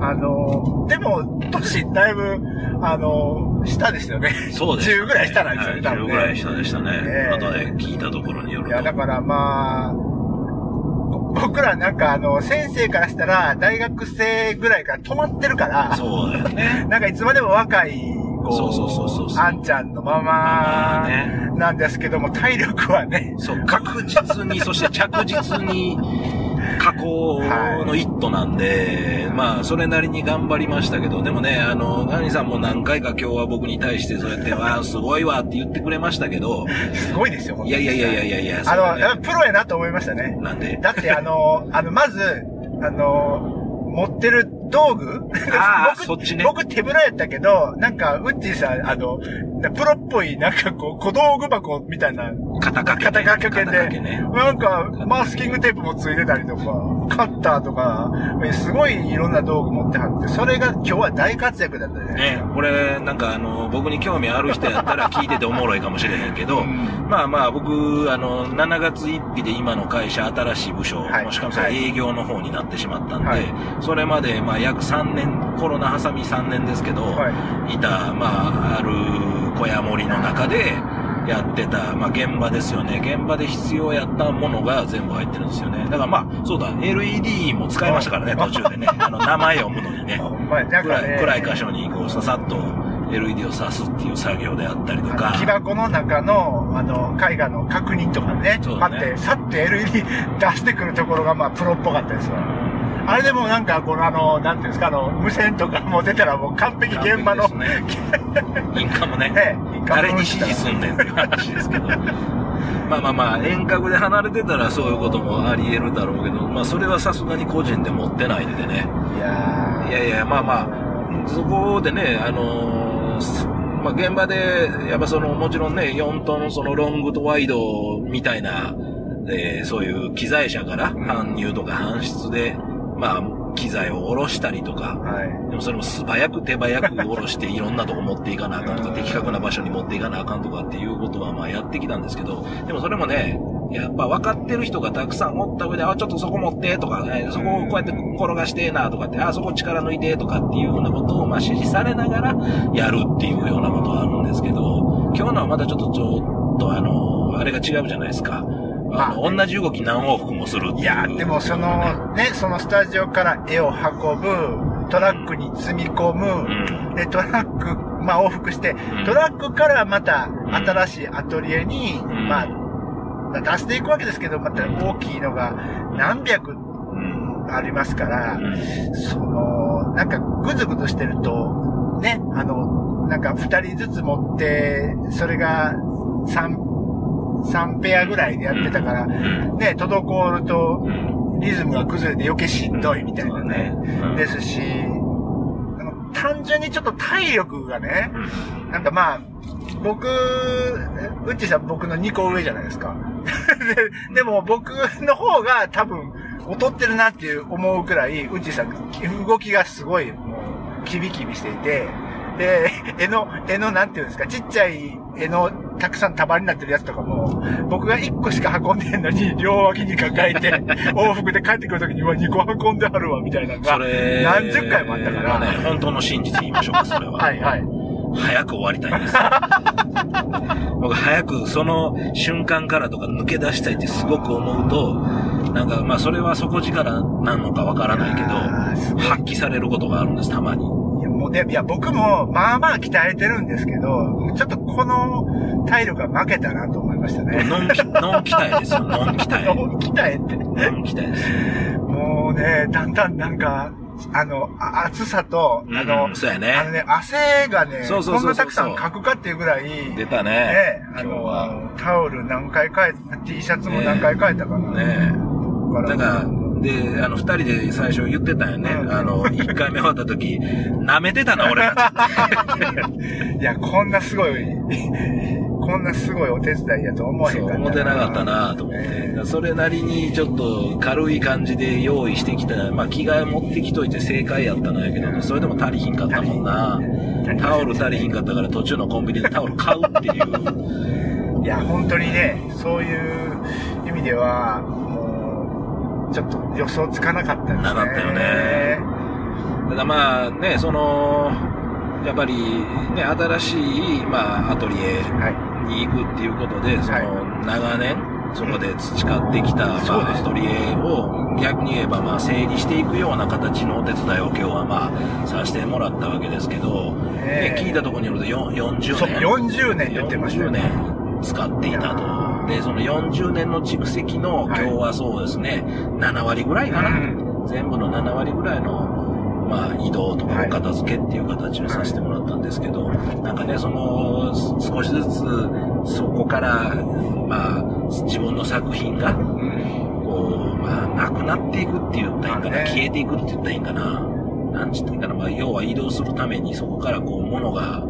Speaker 5: あの、でも、年だいぶ、あの、下ですよね。
Speaker 4: そうです、
Speaker 5: 10ぐらい下なんですよね、多
Speaker 4: はい
Speaker 5: 分
Speaker 4: 10ぐらい
Speaker 5: ね。
Speaker 4: 下でしたね。
Speaker 5: ええ
Speaker 4: 後で聞いたところによると。
Speaker 5: いや、だからまあ、ぼ僕らなんかあの、先生からしたら、大学生ぐらいから止まってるから、
Speaker 4: そうだよね。
Speaker 5: なんかいつまでも若い、こ
Speaker 4: そうそうそうそうそう。
Speaker 5: あんちゃんのま
Speaker 4: ま
Speaker 5: なんですけども、体力はね、
Speaker 4: そう、確実に、そして着実に、加工の一途なんで、まあ、それなりに頑張りましたけど、でもね、あの、ガニさんも何回か今日は僕に対してそうやって、わあ、すごいわって言ってくれましたけど、
Speaker 5: すごいですよ、
Speaker 4: いやいやいやいやいやいや、
Speaker 5: あの、
Speaker 4: ね
Speaker 5: プロやなと思いましたね。
Speaker 4: なんで？
Speaker 5: だってあの、あの、まず、あの、持ってる道具？僕
Speaker 4: そっちね。
Speaker 5: 僕手ぶらやったけど、なんか、ウッディさん、あの、プロっぽい、なんかこう、小道具箱みたいな、
Speaker 4: 肩掛け、
Speaker 5: 肩掛け
Speaker 4: 肩掛け
Speaker 5: で、
Speaker 4: ね。
Speaker 5: なんか、マスキングテープもついてたりとか、カッターとか、えすごいいろんな道具持ってはって、それが今日は大活躍だったね。
Speaker 4: ね、これ、なんかあの、僕に興味ある人やったら 聞いてておもろいかもしれへんけど、
Speaker 5: うん。
Speaker 4: まあまあ僕、あの、7月1日で今の会社、新しい部署、
Speaker 5: はい。
Speaker 4: しかも営業の方になってしまったんで、
Speaker 5: はい。
Speaker 4: それまで、まあ約3年、コロナ挟み3年ですけど、、
Speaker 5: はい
Speaker 4: た、まあ、ある小屋森の中で、やってた、まあ現場ですよね。現場で必要やったものが全部入ってるんですよね。だからまあ、そうだ、LED も使いましたからね、途中でね。あの、名前読むのにね。
Speaker 5: ね、
Speaker 4: 暗い箇所にこうささっと LED を挿すっていう作業であったりとか。
Speaker 5: 木箱の中の、あの、絵画の確認とかね、
Speaker 4: ね
Speaker 5: パって、さって LED 出してくるところが、まあ、プロっぽかったですわ。あれでもなんか、このあの、なんていうんですか、あの、無線とかも出たらもう完璧現場の、
Speaker 4: ねインカムね。
Speaker 5: ね
Speaker 4: 誰に指示すんねんっていう話ですけど。まあまあまあ、遠隔で離れてたらそういうこともあり得るだろうけど、まあそれはさすがに個人で持ってないんでね。
Speaker 5: いや
Speaker 4: いやいや、まあまあ、そこでね、あのーすまあ現場で、やっぱその、もちろんね、4トンそのロングとワイドみたいな、えーそういう機材車から搬入とか搬出で、まあ、機材を下ろしたりとか
Speaker 5: ー、はい。
Speaker 4: でもそれも素早く手早く下ろしていろんなとこ持っていかなあかんとか、的確な場所に持っていかなあかんとかっていうことはまあやってきたんですけど、でもそれもね、やっぱ分かってる人がたくさんおった上で、あ、ちょっとそこ持ってとか、えーそこをこうやって転がしてなとかって、あ、そこ力抜いてとかっていうようなことをまあ指示されながらやるっていうようなことはあるんですけど、今日のはまたちょっとちょっとあの、あれが違うじゃないですか。あの、同じ動き何往復もするい
Speaker 5: や、でもその、ね、そのスタジオから絵を運ぶ、トラックに積み込む、
Speaker 4: うん。
Speaker 5: で、トラックまあ往復して、
Speaker 4: ん。
Speaker 5: トラックからまた新しいアトリエに、
Speaker 4: ん。
Speaker 5: まあ、出していくわけですけど、また大きいのが何百
Speaker 4: うん。
Speaker 5: ありますから、
Speaker 4: うん。
Speaker 5: その、なんかぐずぐずしてると、ね、あの、なんか二人ずつ持って、それが三、三ペアぐらいでやってたから、
Speaker 4: うん。
Speaker 5: ね、滞ると
Speaker 4: う、ん。
Speaker 5: リズムが崩れて余計しんどいみたいなね。
Speaker 4: うん。
Speaker 5: ですし、単純にちょっと体力がね、
Speaker 4: うん。
Speaker 5: なんかまあ、僕、うっちーさん僕の2個上じゃないですか。ででも僕の方が多分劣ってるなっていう思うくらい、うっちーさん動きがすごいもうキビキビしていて、で、絵の、絵のなんていうんですか、ちっちゃい絵のたくさん束になってるやつとかも、僕が1個しか運んでんのに、両脇に抱えて、往復で帰ってくるときに、うわ、2個運んであるわ、みたいなのが、何十回もあったから。
Speaker 4: ね、本当の真実言いましょうか、それは。
Speaker 5: はいはい。
Speaker 4: 早く終わりたいんです。僕早くその瞬間からとか抜け出したいってすごく思うと、なんかまあそれは底力なのかわからないけど、発揮されることがあるんです、たまに。
Speaker 5: もうで、いや、僕も、まあまあ鍛えてるんですけど、ちょっとこの体力が負けたなと思いましたね。
Speaker 4: ノンキ、ノン期待ですよ、ノン期待。
Speaker 5: ノン鍛えって。
Speaker 4: ノン期待です。
Speaker 5: もうね、だんだんなんか、あの、あ暑さと、あの、
Speaker 4: うんそうや
Speaker 5: あの
Speaker 4: ね。
Speaker 5: ね、汗がね、
Speaker 4: そうそうそうそう
Speaker 5: こんなたくさんかくかっていうぐらい、
Speaker 4: 出たね。
Speaker 5: ね、あ
Speaker 4: 今日は。
Speaker 5: の、タオル何回変え、T シャツも何回変えたかな。
Speaker 4: ね
Speaker 5: だ
Speaker 4: だから、で、あの、二人で最初言ってたよね。
Speaker 5: うん
Speaker 4: あの、一回目終わった時、舐めてたな、俺たち。
Speaker 5: いや、こんなすごい、こんなすごいお手伝いやと思わへんかった
Speaker 4: 思ってなかったなと思って。
Speaker 5: え
Speaker 4: それなりにちょっと軽い感じで用意してきた。まあ着替え持ってきといて正解やったんやけど、それでも足りひんかったもんな。タオル足りひんかったから途中のコンビニでタオル買うっていう。
Speaker 5: いや、本当にね、そういう意味では、ちょっと予想つかなかったですね。
Speaker 4: なかったよねただまあね、その、やっぱりね、新しい、まあ、アトリエ
Speaker 5: は
Speaker 4: に行くっていうことで、そ
Speaker 5: はい
Speaker 4: の、長年、そこで培ってきた、まあ、アトリエを逆に言えば、まあ、整理していくような形のお手伝いを今日は、まあ、させてもらったわけですけど、
Speaker 5: ええ
Speaker 4: ね、聞いたところによるとよん40
Speaker 5: い。
Speaker 4: 年。
Speaker 5: そう、40年言ってました
Speaker 4: 40
Speaker 5: よね。
Speaker 4: 年使っていたと。
Speaker 5: ー
Speaker 4: で、その40年の蓄積の、今
Speaker 5: はい。
Speaker 4: 日はそうですね、7割ぐらいかな。
Speaker 5: うん。
Speaker 4: 全部の7割ぐらいの、まあ、移動とか
Speaker 5: はい。
Speaker 4: お片付けっていう形をさせてもらったんですけど、なんかね、その、す少しずつ、そこから、まあ、自分の作品が、こう、まあ、なくなっていくって言ったらいいんかな、消えていくって言ったらいいんかな。なんちったらいいんかな、まあ、要は移動するためにそこからこう、物が、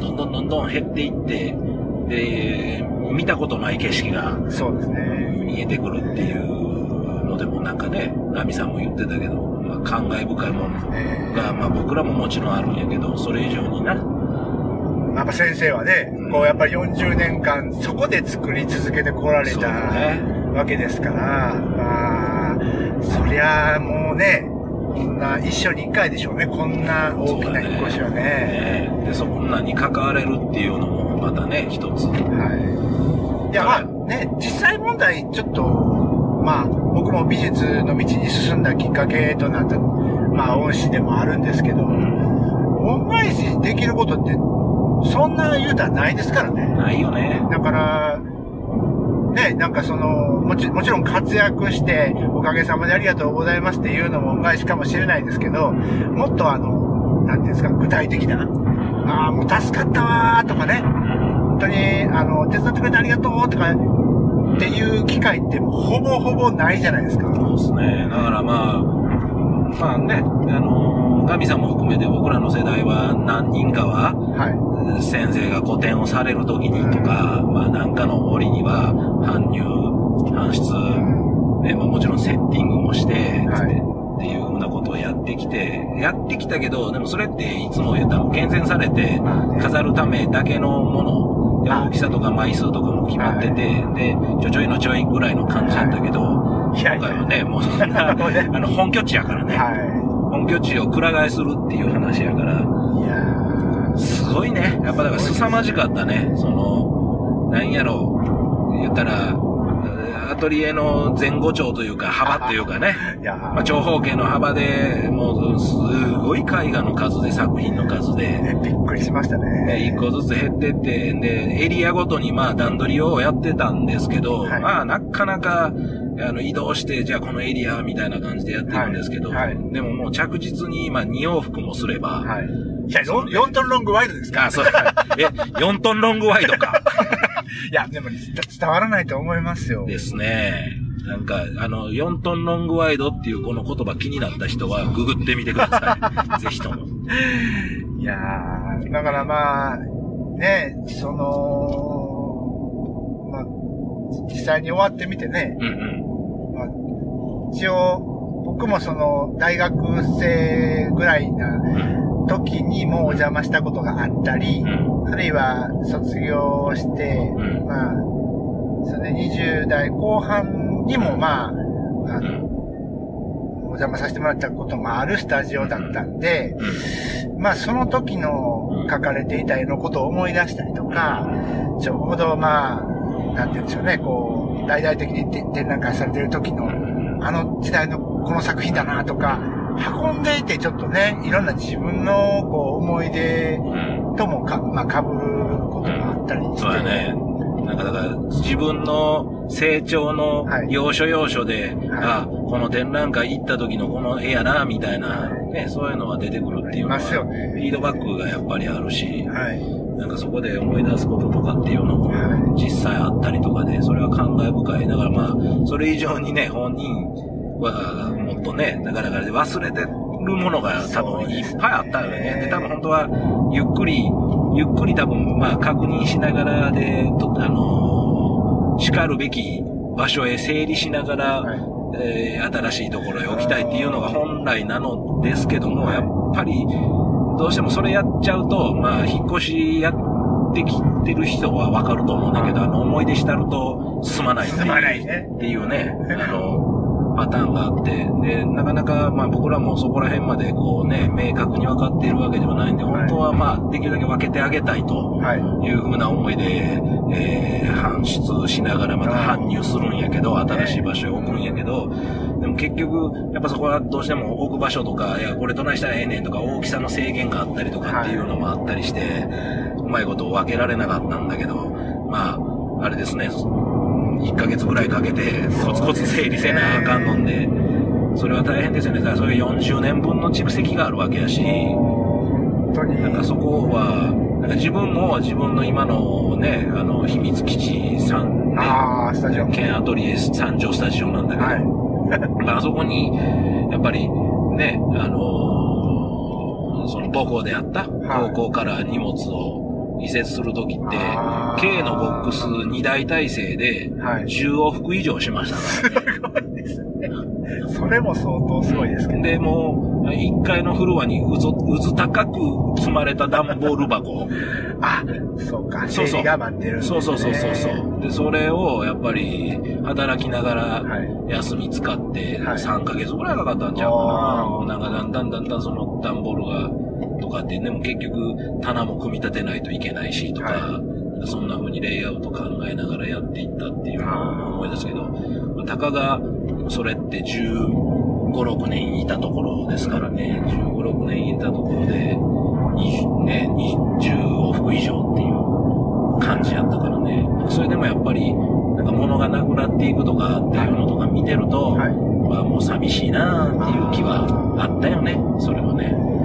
Speaker 4: どんどんどんどん減っていって、で、見たことない景色が
Speaker 5: そうですね。
Speaker 4: 見えてくるっていうのでもなんかね、ガミさんも言ってたけど、まあ、感慨深いもの
Speaker 5: え
Speaker 4: が、まあ僕らももちろんあるんやけど、それ以上にな、
Speaker 5: ーやっぱ先生はね、
Speaker 4: うん。
Speaker 5: こうやっぱり40年間そこで作り続けてこられた
Speaker 4: だね。
Speaker 5: わけですから、まあ、そりゃあもうね、こんな一生に一回でしょうね、こんな大きな引っ越しはね。
Speaker 4: ねで、そんなに関われるっていうのもまたね、一つ。
Speaker 5: はい。いや、まあね、実際問題、ちょっと、まあ、僕も美術の道に進んだきっかけとなった、まあ、恩師でもあるんですけど、恩返しできることって、そんな言うたらないですからね。
Speaker 4: ないよね。
Speaker 5: だから、ね、なんかその、もちもちろん活躍して、おかげさまでありがとうございますっていうのも恩返しかもしれないですけど、もっとあの、なんていうんですか、具体的な、ああ、もう助かったわーとかね、本当に、あの、手伝ってくれてありがとうとか、っていう機会ってもうほぼほぼないじゃないですか。
Speaker 4: そうですね。だからまあ、まあね、あの、ガミさんも含めて僕らの世代は何人かは、
Speaker 5: はい。
Speaker 4: 先生が個展をされる時にとか、まあなんかの折には、搬入、搬出、でまあ、もちろんセッティングもして、つって、っていうふうなことをやってきて、やってきたけど、でもそれっていつも言ったの、厳選されて、飾るためだけのもの、で
Speaker 5: はい。
Speaker 4: 大きさとか枚数とかも決まってて、で、ちょちょいのちょいぐらいの感じだったけど、今回はね、もうそんな、あの、本拠地やからね、拠地をくら替えするっていう話やから、
Speaker 5: い。や
Speaker 4: すごいね。やっぱだから凄まじかったね。その、なんやろう、言ったら、アトリエの前後長というか、幅というかね、まあ、長方形の幅で、もう、すごい絵画の数で、作品の数で、
Speaker 5: ねびっくりしました
Speaker 4: ね。
Speaker 5: ね。
Speaker 4: 一個ずつ減ってって、で、エリアごとにまあ段取りをやってたんですけど、
Speaker 5: はい。
Speaker 4: まあなかなか、あの、移動して、じゃあこのエリアみたいな感じでやってるんですけど、
Speaker 5: はい。はい。
Speaker 4: でももう着実に、まあ2往復もすれば、
Speaker 5: はい。いや、4, 4トンロングワイドですか
Speaker 4: あ、そう、え、4トンロングワイドか。
Speaker 5: いや、でも伝伝わらないと思いますよ。
Speaker 4: ですね。なんか、あの、4トンロングワイドっていうこの言葉気になった人はググってみてください。ぜひとも。
Speaker 5: いやー、だからまあ、ね、その、まあ、実際に終わってみてね、
Speaker 4: うんうん。
Speaker 5: まあ、一応、僕もその、大学生ぐらいな時にもお邪魔したことがあったり、
Speaker 4: うん。
Speaker 5: あるいは卒業して、
Speaker 4: うん。
Speaker 5: まあ、それで20代後半にもまあ、あの、お邪魔させてもらったこともあるスタジオだったんで、まあその時の書かれていた絵のことを思い出したりとか、ちょうどまあ、なんて言うんでしょうね、こう、大々的に展展覧会されてる時の、あの時代のこの作品だなとか、運んでいてちょっとね、いろんな自分のこう思い出
Speaker 4: うん。
Speaker 5: ともか、まあ被ることがあったりして。
Speaker 4: そうやね。なんかだから、自分の成長の
Speaker 5: はい
Speaker 4: 要所要所で、
Speaker 5: は
Speaker 4: あ、この展覧会行った時のこの絵やな、みたいな、ね、そういうのが出てくるっていうのは、
Speaker 5: ありますよね
Speaker 4: フィードバックがやっぱりあるし、
Speaker 5: はい。
Speaker 4: なんかそこで思い出すこととかっていうのも
Speaker 5: は
Speaker 4: 実際あったりとかで、それは感慨深い。だからまあ、それ以上にね、本人はもっとね、なかなか忘れてるものが多分いっぱいあったよね。で、多分本当は、ゆっくり、ゆっくり多分まあ確認しながらで、とあのー、叱るべき場所へ整理しながら、
Speaker 5: はい。
Speaker 4: えー新しいところへ置きたいっていうのが本来なのですけども、やっぱり、どうしてもそれやっちゃうと、まあ、引っ越しやってきてる人はわかると思うんだけど、あの、思い出したると進まないっていう
Speaker 5: 進まないね。
Speaker 4: っていうね、あの、パターンがあって、で、なかなか、まあ僕らもそこら辺までこうね、明確に分かっているわけではないんで、本当はまあ、できるだけ分けてあげたいと
Speaker 5: はい。
Speaker 4: いうふうな思いで、えー、搬出しながらまた搬入するんやけど、新しい場所へ置くんやけど、でも結局、やっぱそこはどうしても置く場所とか、いや、これどないしたらええねんとか、大きさの制限があったりとかっていうのもあったりして、うまいことを分けられなかったんだけど、まあ、あれですね、1ヶ月ぐらいかけて、コツコツ整理せなあかんのんで、それは大変ですよね。だからそれ40年分の蓄積があるわけやし。なんかそこは、なんか自分も自分の今のね、あの、秘密基地さん、ね、
Speaker 5: ああ、スタジオ。
Speaker 4: ケンアトリエ三条スタジオなんだけど、
Speaker 5: はい。
Speaker 4: ま ああそこに、やっぱりね、あのーその母校であった、
Speaker 5: はい
Speaker 4: 高校から荷物を移設するときって K のボックス2台体制で、
Speaker 5: はい
Speaker 4: 10往復以上しましたからね。
Speaker 5: それも相当すごいですけど。
Speaker 4: で、もう、1階のフロアにうず、うず高く積まれた段ボール箱。
Speaker 5: あ、そうか。
Speaker 4: そうそう
Speaker 5: が待ってるね。
Speaker 4: そうそうそうそうそう。で、それをやっぱり働きながら
Speaker 5: はい
Speaker 4: 休み使って
Speaker 5: はい
Speaker 4: 3ヶ月ぐらいかかったんちゃうかな。なんかだんだんだんだんその段ボールがとかって、でも結局棚も組み立てないといけないしとか、
Speaker 5: は
Speaker 4: そんな風にレイアウト考えながらやっていったっていうのを思い出すけど、まあたかがそれって15、6年いたところですからね、15、6年いたところで、20ね、20往復以上っていう感じやったからね。それでもやっぱり、なんか物がなくなっていくとかっていうのとか見てると、
Speaker 5: はい
Speaker 4: まあもう寂しいなっていう気はあったよね、それはね。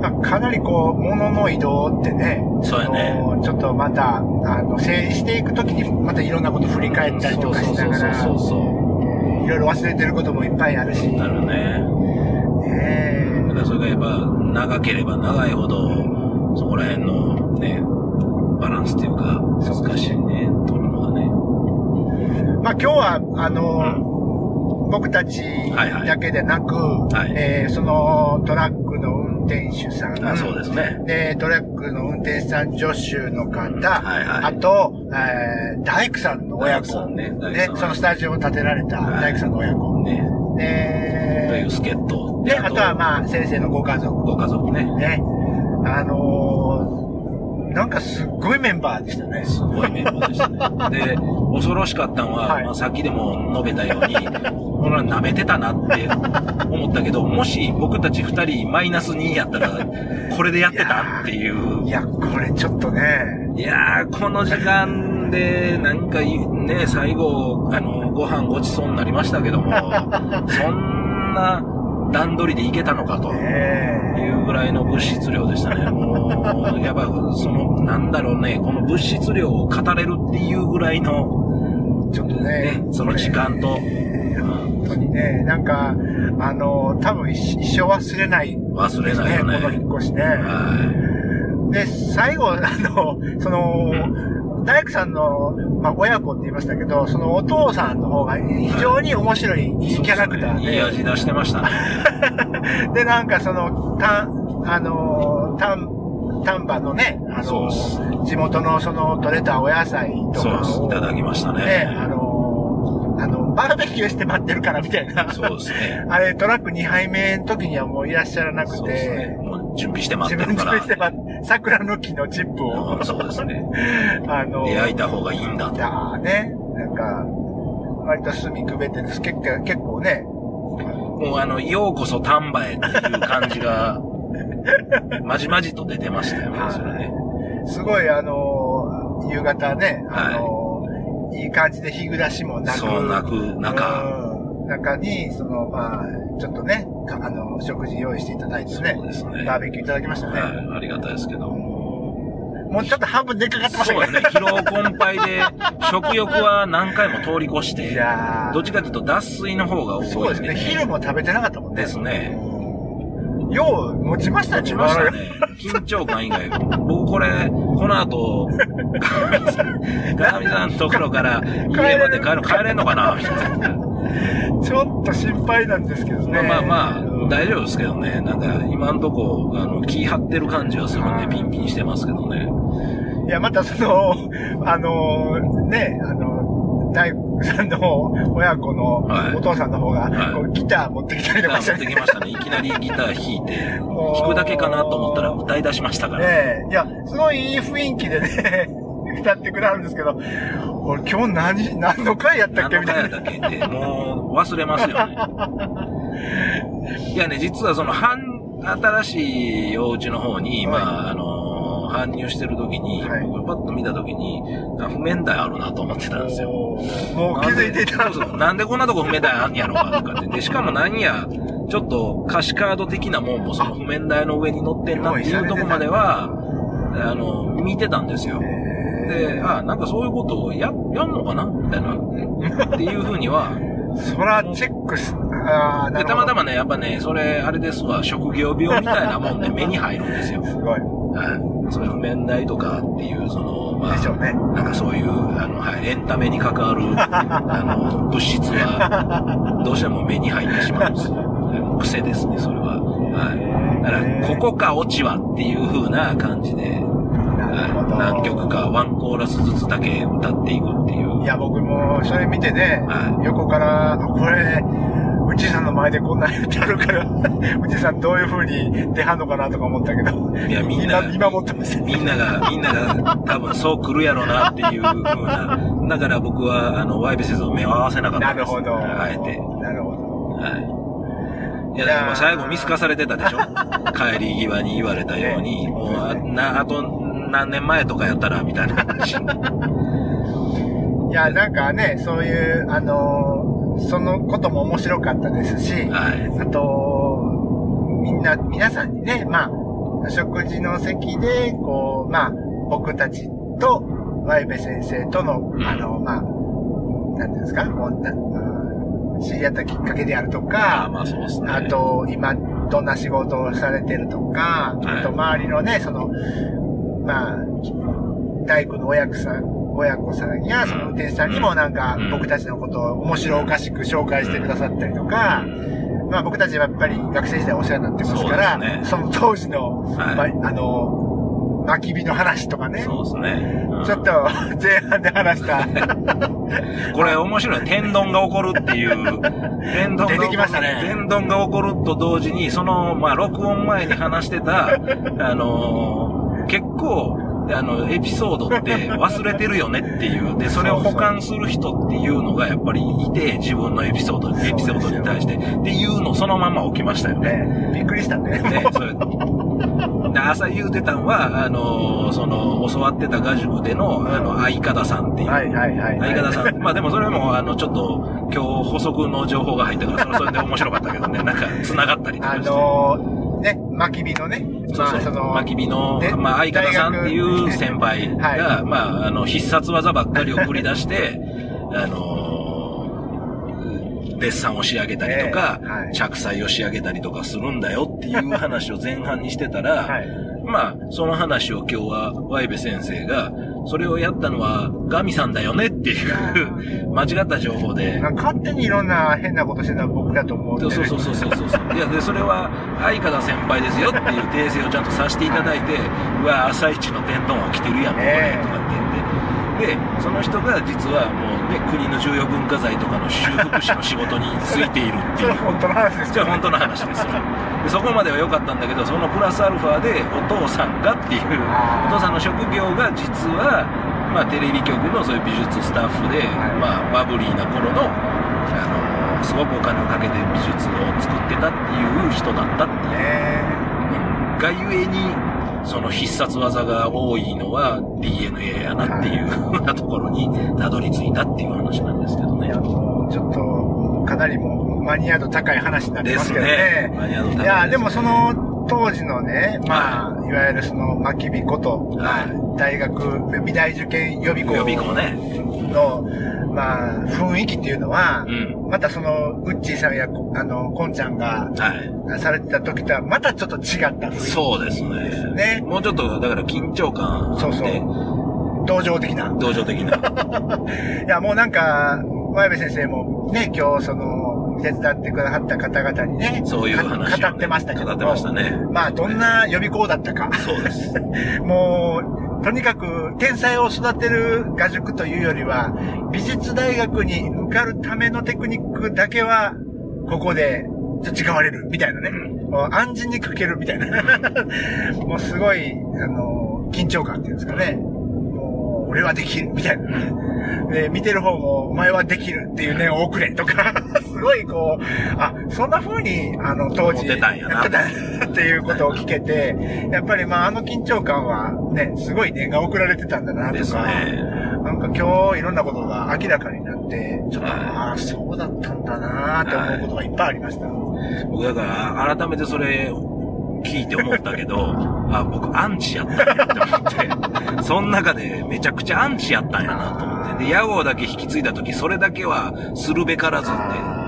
Speaker 5: まあ、かなりこう、物の移動ってね、
Speaker 4: そうやね。
Speaker 5: ちょっとまた、あの、整理していくときに、またいろんなこと振り返ったりとかしながら、
Speaker 4: そうそうそう
Speaker 5: いろいろ忘れてることもいっぱいあるし。
Speaker 4: なるね。
Speaker 5: ね
Speaker 4: だからそれがやっぱ長ければ長いほど、そこら辺のね、バランスっていうか、難しいね、取るのがね。
Speaker 5: まあ今日は、あの、僕たちだけでなく、
Speaker 4: はい。
Speaker 5: えーそのトラッ運転手さん、
Speaker 4: あそうですね。
Speaker 5: で、トラックの運転手さん助手の方、
Speaker 4: はいはい
Speaker 5: あと、えー大工さんの親子、
Speaker 4: ね大工
Speaker 5: で
Speaker 4: さん
Speaker 5: そのスタジオを建てられた
Speaker 4: はい
Speaker 5: 大工さんの親子。
Speaker 4: ね。と
Speaker 5: で
Speaker 4: いう助っ人。
Speaker 5: で、あとはまあ先生のご家族。
Speaker 4: ご家族ね。
Speaker 5: ね。あのーなんかすっごいメンバーでしたね。
Speaker 4: すごいメンバーでしたね。で、恐ろしかったのは、
Speaker 5: はい
Speaker 4: まあ、さっきでも述べたように、俺は舐めてたなって思ったけど、もし僕たち二人マイナス2やったら、これでやってたっていう。
Speaker 5: いや、これちょっとね、
Speaker 4: いやー、この時間で、なんかいね、最後、あの、ご飯ごちそうになりましたけども、そんな段取りでいけたのかと。
Speaker 5: え
Speaker 4: いうぐらいの物質量でしたね。もう、やっぱ、その、なんだろうね、この物質量を語れるっていうぐらいの、
Speaker 5: えちょっとね
Speaker 4: ね、その時間と、
Speaker 5: 本当にね、なんか、あの、多分一一生忘れない
Speaker 4: 忘れないよね
Speaker 5: この引っ越しね。
Speaker 4: は
Speaker 5: で、最後、あの、その、大工さんの、まあ、親子って言いましたけど、そのお父さんの方が非常に面白い、い
Speaker 4: い。
Speaker 5: いキャラクターで、
Speaker 4: いい味出してましたね。
Speaker 5: で、なんかその、たん、あの、丹、丹波のね、あの地元のその取れたお野菜と。かを、
Speaker 4: いただきました
Speaker 5: ね、
Speaker 4: ね。
Speaker 5: あの、あの、バーベキューして待ってるからみたいな。
Speaker 4: そうですね。
Speaker 5: あれ、トラック2杯目の時にはもういらっしゃらなく
Speaker 4: そうですね
Speaker 5: て、。
Speaker 4: もう準備して待ってるから。
Speaker 5: でして待って、桜の木のチップを
Speaker 4: う、んそうですね。
Speaker 5: あの、
Speaker 4: 焼いた方がいいんだと。
Speaker 5: いやーね、なんか、割と隅くべてです。結構、結構ね、
Speaker 4: もうあの、ようこそ丹波へっていう感じが、まじまじと出てましたよね、それね。
Speaker 5: すごいあの、夕方ね、あの、い、い感じで日暮らしもなく、
Speaker 4: そうなく中、
Speaker 5: うん中に、その、まあ、ちょっとね、かあの、食事用意していただいてね
Speaker 4: そうですね。
Speaker 5: バーベキューいただきましたね。
Speaker 4: はい、ありがたいですけど。
Speaker 5: もうちょっと半分出かかってました
Speaker 4: そうですね。疲労困憊で、食欲は何回も通り越し
Speaker 5: い
Speaker 4: て、
Speaker 5: やー
Speaker 4: どっちかというと脱水の方が多いんで、
Speaker 5: そうですね。昼も食べてなかったもんね。
Speaker 4: ですね。
Speaker 5: よう持ちましたね。
Speaker 4: 落ちましたね。緊張感以外。僕これ、この後、ガナミさんのところから家まで帰る、帰れんのかなみたいな。
Speaker 5: ちょっと心配なんですけどね。
Speaker 4: まあまあまあ、
Speaker 5: うん
Speaker 4: 大丈夫ですけどね。なんか、今んとこ、あの、気張ってる感じはするんで、ピンピンしてますけどね。
Speaker 5: いや、またその、あの、ね、あの、大工さんの親子の
Speaker 4: はい
Speaker 5: お父さんの方が、ギター持ってきたりとかして
Speaker 4: ってきましたね。いきなりギター弾いて、弾くだけかなと思ったら歌い出しましたから。
Speaker 5: ねえ。いや、すごいいい雰囲気でね、歌ってくれはるんですけど、俺今日何、何の回やったっ
Speaker 4: 何の
Speaker 5: けみたいな。
Speaker 4: 回やったっけって、もう忘れますよね。いやね、実はその、半、新しいお家の方に、
Speaker 5: はい
Speaker 4: まあ、あの、搬入してる時に、
Speaker 5: はい
Speaker 4: 僕パッと見た時に、あ譜面台あるなと思ってたんですよ。
Speaker 5: もう気づいていた。
Speaker 4: そう。なんでこんなとこ譜面台あんやろかとかって。で、しかも何や、ちょっと歌詞カード的なもんもその譜面台の上に載ってんなっていうとこまでは、あの、見てたんですよ。で、あ、なんかそういうことをや、やんのかな？みたいな。っていうふうには。
Speaker 5: そら、チェックす、あ
Speaker 4: で。たまたまね、やっぱね、それ、あれですわ、職業病みたいなもんで目に入るんですよ。
Speaker 5: すごい。
Speaker 4: はい。それ譜面台とかっていう、その、まあ、
Speaker 5: ね。
Speaker 4: なんかそういう、あの、はい、エンタメに関わる、あの、物質は、どうしても目に入ってしまうんですよ。癖ですね、それは。はい。だから、ここかオチはっていう風な感じで、何曲かワンコーラスずつだけ歌っていくっていう。
Speaker 5: いや、僕もそれ見てね、
Speaker 4: はい
Speaker 5: 横から、あこれ、うちさんの前でこんなんやってあるから、うちさんどういう風に出はんのかなとか思ったけど、
Speaker 4: いや、みんな、
Speaker 5: 今、見守ってました。
Speaker 4: みんなが、みんなが多分そう来るやろなっていう風な。だから僕は、あの、ワイベセズを目を合わせなかったです。
Speaker 5: なんるほど。
Speaker 4: あえて。
Speaker 5: なるほど。
Speaker 4: はい。いや、だか最後見透かされてたでしょ？帰り際に言われたように、もうあ、な、あと何年前とかやったら、みたいな話。
Speaker 5: いや、なんかね、そういう、あのーそのことも面白かったですし、
Speaker 4: はい。
Speaker 5: あと、みんな、皆さんにね、まあ、食事の席で、こう、まあ、僕たちと、ワイベ先生との、
Speaker 4: うん
Speaker 5: あの、まあ、なんていうんですか、こうなうん知り合ったきっかけであると
Speaker 4: あ
Speaker 5: か、
Speaker 4: まあそうですね。
Speaker 5: あと、今、どんな仕事をされてるとか、
Speaker 4: はい
Speaker 5: あと、周りのね、その、まあ、大工の親子さん、親子さんや、その運転手さんにもなんか
Speaker 4: うん、
Speaker 5: 僕たちのことを面白おかしく紹介してくださったりとか、まあ僕たちはやっぱり学生時代お世話になってますから、
Speaker 4: そね。
Speaker 5: その当時の、
Speaker 4: はい。
Speaker 5: まあ、あの、焚き火の話とかね、
Speaker 4: そうですね。うん。
Speaker 5: ちょっと 前半で話した、
Speaker 4: これ面白い。天丼が起こるっていう。天丼が起こる。
Speaker 5: 出てきましたね。
Speaker 4: 天丼が起こると同時に、その、まあ、録音前に話してた、あのー結構、で、あの、エピソードって忘れてるよねっていう、で、それを保管する人っていうのがやっぱりいて、自分のエピソード、エピソードに対して、っていうのそのまま起きましたよね。
Speaker 5: ねびっくりしたね。
Speaker 4: ね、それで朝言うてたんは、あの、その、教わってた画塾での、あの、相方さんっていう。
Speaker 5: はいはいはい。
Speaker 4: 相方さん。まあでもそれも、あの、ちょっと、今日補足の情報が入ったから、それはそれで面白かったけどね、なんか、繋がったりとか
Speaker 5: あ
Speaker 4: して。
Speaker 5: のー、き火のね。まあその、
Speaker 4: まきびの
Speaker 5: ね、
Speaker 4: まあ、相方さんっていう先輩が、
Speaker 5: は
Speaker 4: まあ、あの、必殺技ばっかりを繰り出して、あのー、デッサンを仕上げたりとか、
Speaker 5: ええはい
Speaker 4: 着彩を仕上げたりとかするんだよっていう話を前半にしてたら、
Speaker 5: はい。
Speaker 4: まあ、その話を今日は、ワイベ先生が、それをやったのは、ガミさんだよねっていう、間違った情報で、
Speaker 5: 勝手にいろんな変なことしてた僕だと思うんで、
Speaker 4: そうそうそうそうそうそう。いや、で、それは、相方先輩ですよっていう訂正をちゃんとさせていただいて、うわ、朝一の天丼は来てるやん、これ、
Speaker 5: ええ
Speaker 4: とかって言って。で、その人が実はもうね、国の重要文化財とかの修復師の仕事についているっていう。
Speaker 5: それ本当の話です
Speaker 4: じゃあ本当の話ですよ。でそこまでは良かったんだけど、そのプラスアルファでお父さんがっていう、お父さんの職業が実は、まあテレビ局のそういう美術スタッフで、
Speaker 5: はい
Speaker 4: まあバブリーな頃の、あのすごくお金をかけて美術を作ってたっていう人だったっていう。
Speaker 5: ね
Speaker 4: がゆえに、その必殺技が多いのは DNA やなっていうふうなところにたどり着いたっていう話なんですけどね
Speaker 5: いや。もうちょっと、かなりもうマニア度高い話になり
Speaker 4: で
Speaker 5: ますすけど
Speaker 4: ね
Speaker 5: ね。。
Speaker 4: マニアの
Speaker 5: いや、でもその当時のね、まあ、いわゆるその、巻き火こと、まあ
Speaker 4: はい
Speaker 5: 大学、美大受験予備校
Speaker 4: 予備校ね。
Speaker 5: の、まあ、雰囲気っていうのは、
Speaker 4: うん。
Speaker 5: またその、ウッチーさんや、あの、コンちゃんが
Speaker 4: はい。
Speaker 5: されてた時とは、またちょっと違った雰囲気。
Speaker 4: そうですね。
Speaker 5: ね
Speaker 4: もうちょっと、だから緊張感
Speaker 5: そうそう
Speaker 4: で、
Speaker 5: 同情的な。
Speaker 4: 同情的な。
Speaker 5: いや、もうなんか、ワイベ先生もね、今日その、手伝ってくださった方々にね、
Speaker 4: そういう話をね
Speaker 5: か語ってましたけども
Speaker 4: 語ってましたね
Speaker 5: まあ、どんな予備校だったか。
Speaker 4: そうです。
Speaker 5: もう、とにかく、天才を育てる画塾というよりは、美術大学に受かるためのテクニックだけは、ここで培われる、みたいなね。もう暗示にかけるみたいな。もうすごい、あの、緊張感っていうんですかね。俺はできる、みたいな。で、見てる方も、お前はできるっていう念を送れとか、すごいこう、あ、そんな風に、あの、当時、
Speaker 4: 思ってたんやな
Speaker 5: やってたっていうことを聞けて、やっぱりまあ、あの緊張感はね、すごい念が送られてたんだなとか、
Speaker 4: ね。
Speaker 5: なんか今日いろんなことが明らかになって、ちょっと、
Speaker 4: はい
Speaker 5: ああ、そうだったんだなって思うことがいっぱいありました。
Speaker 4: 僕だから、改めてそれ、聞いて思ったけど、あ、僕アンチやったんやって思って、その中でめちゃくちゃアンチやったんやなと思って。で、屋号だけ引き継いだ時、それだけはするべからずって、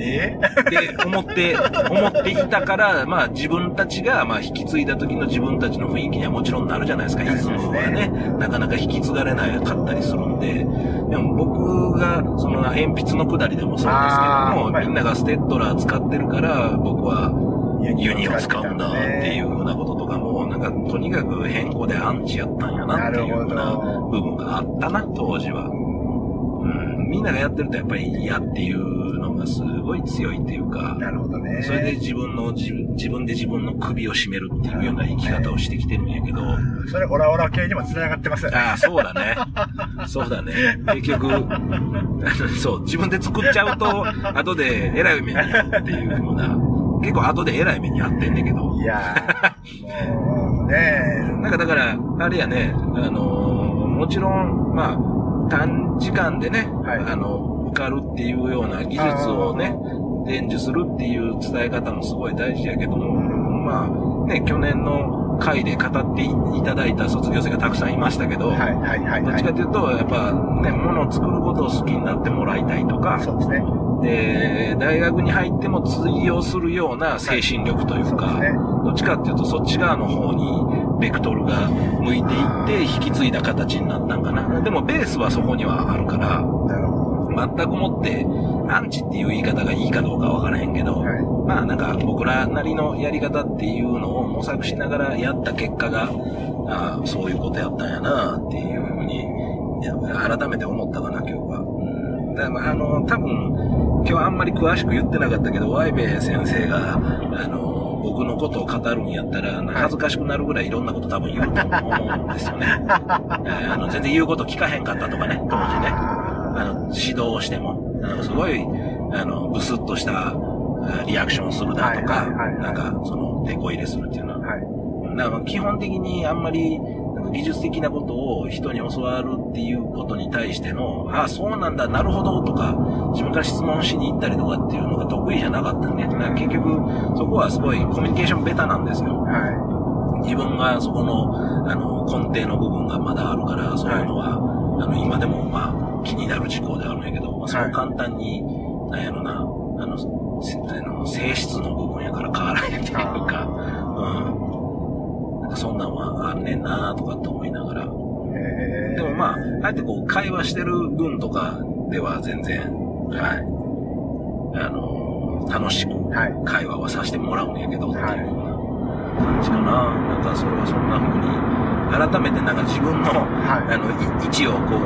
Speaker 5: え？
Speaker 4: って思って、思っていたから、まあ自分たちが、まあ引き継いだ時の自分たちの雰囲気にはもちろんなるじゃないですか。イズムはね、なかなか引き継がれなかったりするんで。でも僕が、その鉛筆のくだりでもそうですけども、みんながステッドラー使ってるから、僕はユニを使うんだっていうふうなこととかも、なんかとにかく変更でアンチやったんやなっていうよう
Speaker 5: な
Speaker 4: 部分があったな、当時は。うん、みんながやってるとやっぱり嫌っていうのがすごい強いっていうか、
Speaker 5: なるほどね。
Speaker 4: それで自分の自分、自分で自分の首を絞めるっていうような生き方をしてきてるんやけど、
Speaker 5: それオラオラ系にも繋がってますよね。
Speaker 4: ああ、そうだね。そうだね。結局、そう、自分で作っちゃうと、後で偉い目に遭うっていうふうな、結構後で偉い目に遭ってんねんけど、
Speaker 5: いやー、もうね
Speaker 4: なんかだから、あれやね、あのーもちろん、まあ、短時間でね、
Speaker 5: はい
Speaker 4: あの、受かるっていうような技術をね、伝授するっていう伝え方もすごい大事やけども、まあ、ね、去年の回で語っていただいた卒業生がたくさんいましたけど、
Speaker 5: はいはいはい
Speaker 4: どっ
Speaker 5: はい。
Speaker 4: ちかというと、やっぱね、物を作ることを好きになってもらいたいとか、
Speaker 5: そうですね。
Speaker 4: で、大学に入っても通用するような精神力というか、
Speaker 5: そうですね
Speaker 4: どっちかっていうとそっち側の方にベクトルが向いていって引き継いだ形になったんかな。でもベースはそこにはあるから、全くもってアンチっていう言い方がいいかどうかわからへんけど、
Speaker 5: ど。はい。
Speaker 4: まあなんか僕らなりのやり方っていうのを模索しながらやった結果が、ああそういうことやったんやなっていうふうに、改めて思ったかな今日は。うんだからまああの、多分、今日あんまり詳しく言ってなかったけど、ワイベ先生が、あの、僕のことを語るんやったら、恥ずかしくなるぐらいいろんなこと多分言うと思うんですよね。え ーあの全然言うこと聞かへんかったとかね、当時ね。あの、指導をしても、なんかすごい、あの、ブスッとしたあリアクションするだとか、なんか、その、手こ入れするっていうのは。
Speaker 5: はい。
Speaker 4: だから基本的にあんまり、技術的なことを人に教わるっていうことに対しての、ああ、そうなんだ、なるほど、とか、自分から質問しに行ったりとかっていうのが得意じゃなかったんで、だから結局、そこはすごいコミュニケーションベタなんですよ。
Speaker 5: は
Speaker 4: 自分がそこの、あの、根底の部分がまだあるから、そういうのは、あの、今でも、まあ、気になる事項であるんやけど、まあ、そう簡単に、なんやろな、あの、せあの性質の部分やから変わらへんっていうか、うん。なんかそんなんはあんねんなとかって思いながら。でもまあ、あえてこう、会話してる分とかでは全然、はい。あの、楽しく
Speaker 5: はい
Speaker 4: 会話はさせてもらうんやけど、っていうよ
Speaker 5: はいう
Speaker 4: な感じかな。なんかそれはそんな風に、改めてなんか自分の、
Speaker 5: はい
Speaker 4: あの、い位置をこう、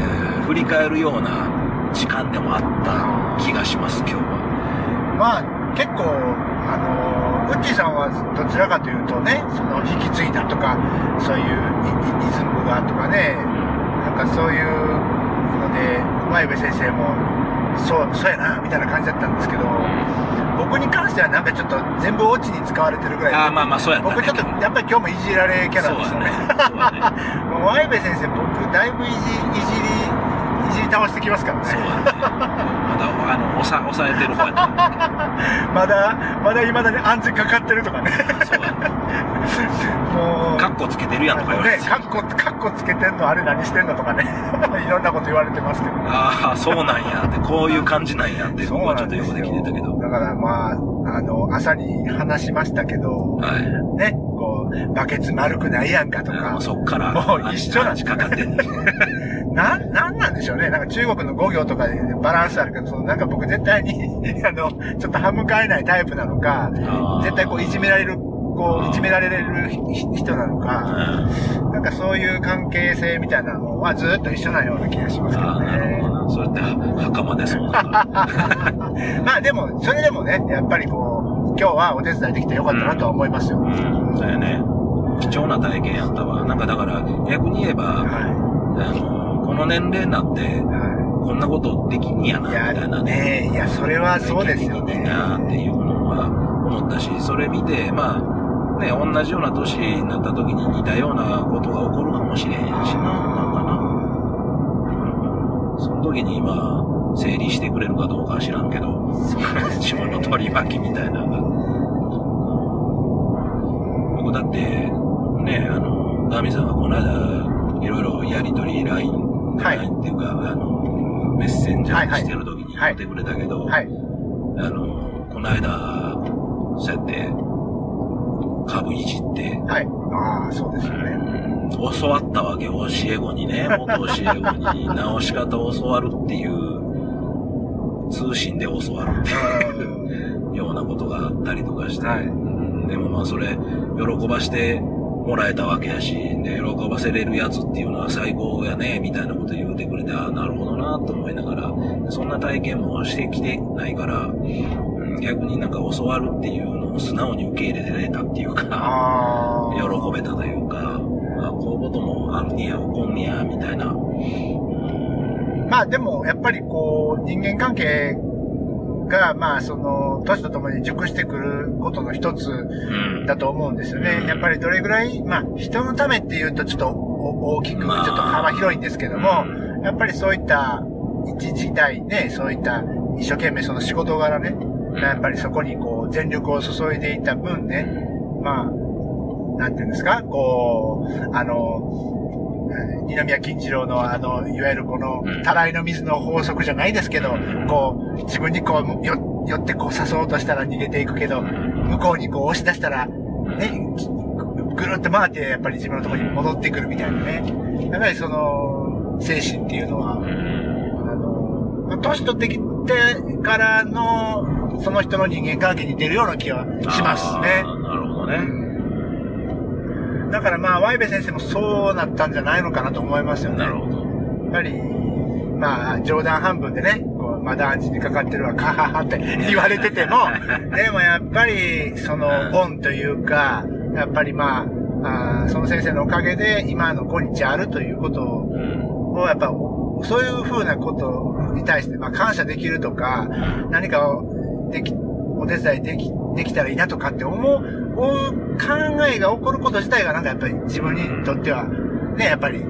Speaker 4: えー振り返るような時間でもあった気がします、今日は。
Speaker 5: まあ、結構、あの、ウッディさんはどちらかというとね、その引き継いだとか、そういうリズムがとかね、なんかそういうので、前部先生も、そう、そうやな、みたいな感じだったんですけど、僕に関してはなんかちょっと全部オチに使われてるぐらいで
Speaker 4: ああ、まあまあ、そうやったね。
Speaker 5: 僕ちょっと、やっぱり今日もいじられキャラですよね。もう、ワイベ先生、僕、だいぶいじ、いじり、いじり倒してきますからね。
Speaker 4: そうだね。まだ、あの、抑え抑えてる方やった。
Speaker 5: まだ、まだ未だに安全かかってるとかね。
Speaker 4: そうだね。
Speaker 5: もう、
Speaker 4: カッコつけてるやんとか言われて。
Speaker 5: ね、カッコ、カッコつけてんの、あれ何してんのとかね。いろんなこと言われてますけど。
Speaker 4: ああ、そうなんやって、こういう感じなんやって、僕はちょっと横で聞いてたけど。
Speaker 5: だからまあ、あの、朝に話しましたけど、
Speaker 4: はい。
Speaker 5: ね、こう、バケツ丸くないやんかとか
Speaker 4: もう、そっから、
Speaker 5: もう一緒なん
Speaker 4: かかってんの。
Speaker 5: なん、なんなんでしょうね。なんか中国の語行とかでバランスあるけど、そのなんか僕絶対に、あの、ちょっと歯向かえないタイプなのか、絶対こういじめられる、こう、いじめられるひ人なのか、なんかそういう関係性みたいなのはずっと一緒なような気がしますけどね
Speaker 4: ほ。どな。それって、袴でそうだな。
Speaker 5: まあでも、それでもね、やっぱりこう、今日はお手伝いできてよかったなとは思いますよ。
Speaker 4: うん、そうやね。貴重な体験やったわ。なんかだから、逆に言えば、
Speaker 5: は
Speaker 4: あの、この年齢になって、こんなことできんやな、
Speaker 5: い。
Speaker 4: みたいなね。
Speaker 5: ねいや、それはそうですよ
Speaker 4: いい
Speaker 5: ね。
Speaker 4: なっていうのは思ったし、それ見て、まあ、ね、同じような年になった時に似たようなことが起こるかもしれへんしな、なんかな。その時に今、整理してくれるかどうかは知らんけど、自分の取り巻きみたいなのが。僕だって、ね、あの、ガミさんがこの間、いろいろやりとり、LINE、
Speaker 5: はい
Speaker 4: ってい。うか、あの、メッセンジャーしてる時に
Speaker 5: はい。
Speaker 4: 言ってくれたけど、
Speaker 5: はい。
Speaker 4: あの、この間、そうやって、株いじって、
Speaker 5: はい。ああ、そうですよね。
Speaker 4: 教わったわけ、教え子にね、元教え子に直し方を教わるっていう、通信で教わるっていう ようなことがあったりとかして、
Speaker 5: はい。
Speaker 4: うんでもまあそれ、喜ばしてもらえたわけやし、で、喜ばせれるやつっていうのは最高やね、みたいなこと言うてくれて、ああ、なるほどな、と思いながら、そんな体験もしてきてないから、うん逆になんか教わるっていうのを素直に受け入れられたっていうか。喜べたというか、あこういうこともあるにや、起こんにや、みたいな。
Speaker 5: まあでも、やっぱりこう、人間関係が、まあその、年とともに熟してくることの一つ
Speaker 4: うん。
Speaker 5: だと思うんですよね。やっぱりどれぐらい、まあ人のためっていうとちょっとお大きく、ちょ
Speaker 4: まあ。
Speaker 5: っと幅広いんですけども、やっぱりそういった一時代ね、そういった一生懸命その仕事柄ね、やっぱりそこにこう全力を注いでいた分ね、まあ、なんていうんですか、こう、あの、二宮金次郎のあの、いわゆるこの
Speaker 4: うん、
Speaker 5: たらいの水の法則じゃないですけど、こう、自分にこう、よ、寄ってこう誘おうとしたら逃げていくけど、向こうにこう押し出したら、ね、ぐるっと回ってやっぱり自分のところに戻ってくるみたいなね。やっぱりその、精神っていうのは、あの、まあ年取ってきてからの、その人の人間関係に出るような気はしますね。
Speaker 4: なるほどね。
Speaker 5: だからまあ、ワイベ先生もそうなったんじゃないのかなと思いますよね。
Speaker 4: なるほど。
Speaker 5: やっぱり、まあ、冗談半分でね、まあ男児にかかってるわ、カハハって言われてても、でもやっぱり、その、恩というか、やっぱりまあ、あーその先生のおかげで今の今日あるということを、やっぱ、そういうふうなことに対して、まあ感謝できるとか、何かをでき、お手伝いでき、できたらいいなとかって思う、思う考えが起こること自体がなんかやっぱり自分にとっては、ね、やっぱり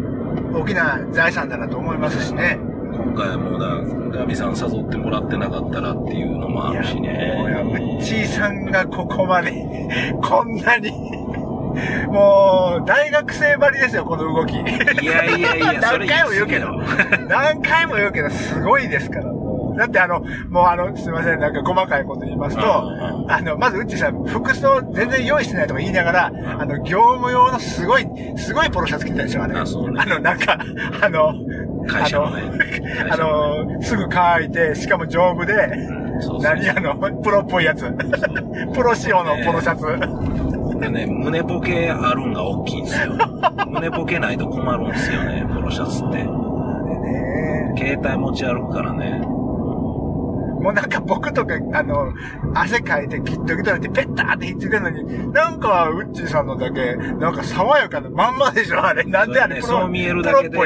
Speaker 5: 大きな財産だなと思いますしね。
Speaker 4: 今回はもうだ、ガビさん誘ってもらってなかったらっていうのもあるしね。
Speaker 5: もうやっちいさんがここまで、こんなに、もう、大学生ばりですよ、この動き。い
Speaker 4: いやいやいや、
Speaker 5: 何回も言うけど。何回も言うけど、すごいですから。だってあの、もうあの、すいません、なんか細かいこと言いますと、
Speaker 4: うん
Speaker 5: あの、まずうちさん、服装全然用意してないとか言いながら、あの、業務用のすごい、すごいポロシャツ着てたでしょ、あれ。
Speaker 4: あそうね
Speaker 5: あの、なんか、あの、
Speaker 4: 会社のね
Speaker 5: あの、すぐ乾いて、しかも丈夫で、何あの、プロっぽいやつ。プロ仕様のポロシャツ。
Speaker 4: ね、胸ポケあるんが大きいんですよ。胸ポケないと困るんですよね、ポロシャツって。
Speaker 5: ね
Speaker 4: 携帯持ち歩くからね。
Speaker 5: もうなんか僕とか、あの、汗かいてギットギトになってペッターってひっついてるのに、なんか、ウッチーさんのだけ、なんか爽やかなまんまでしょあれ。なんであれ、
Speaker 4: ね、そう見えるだけで、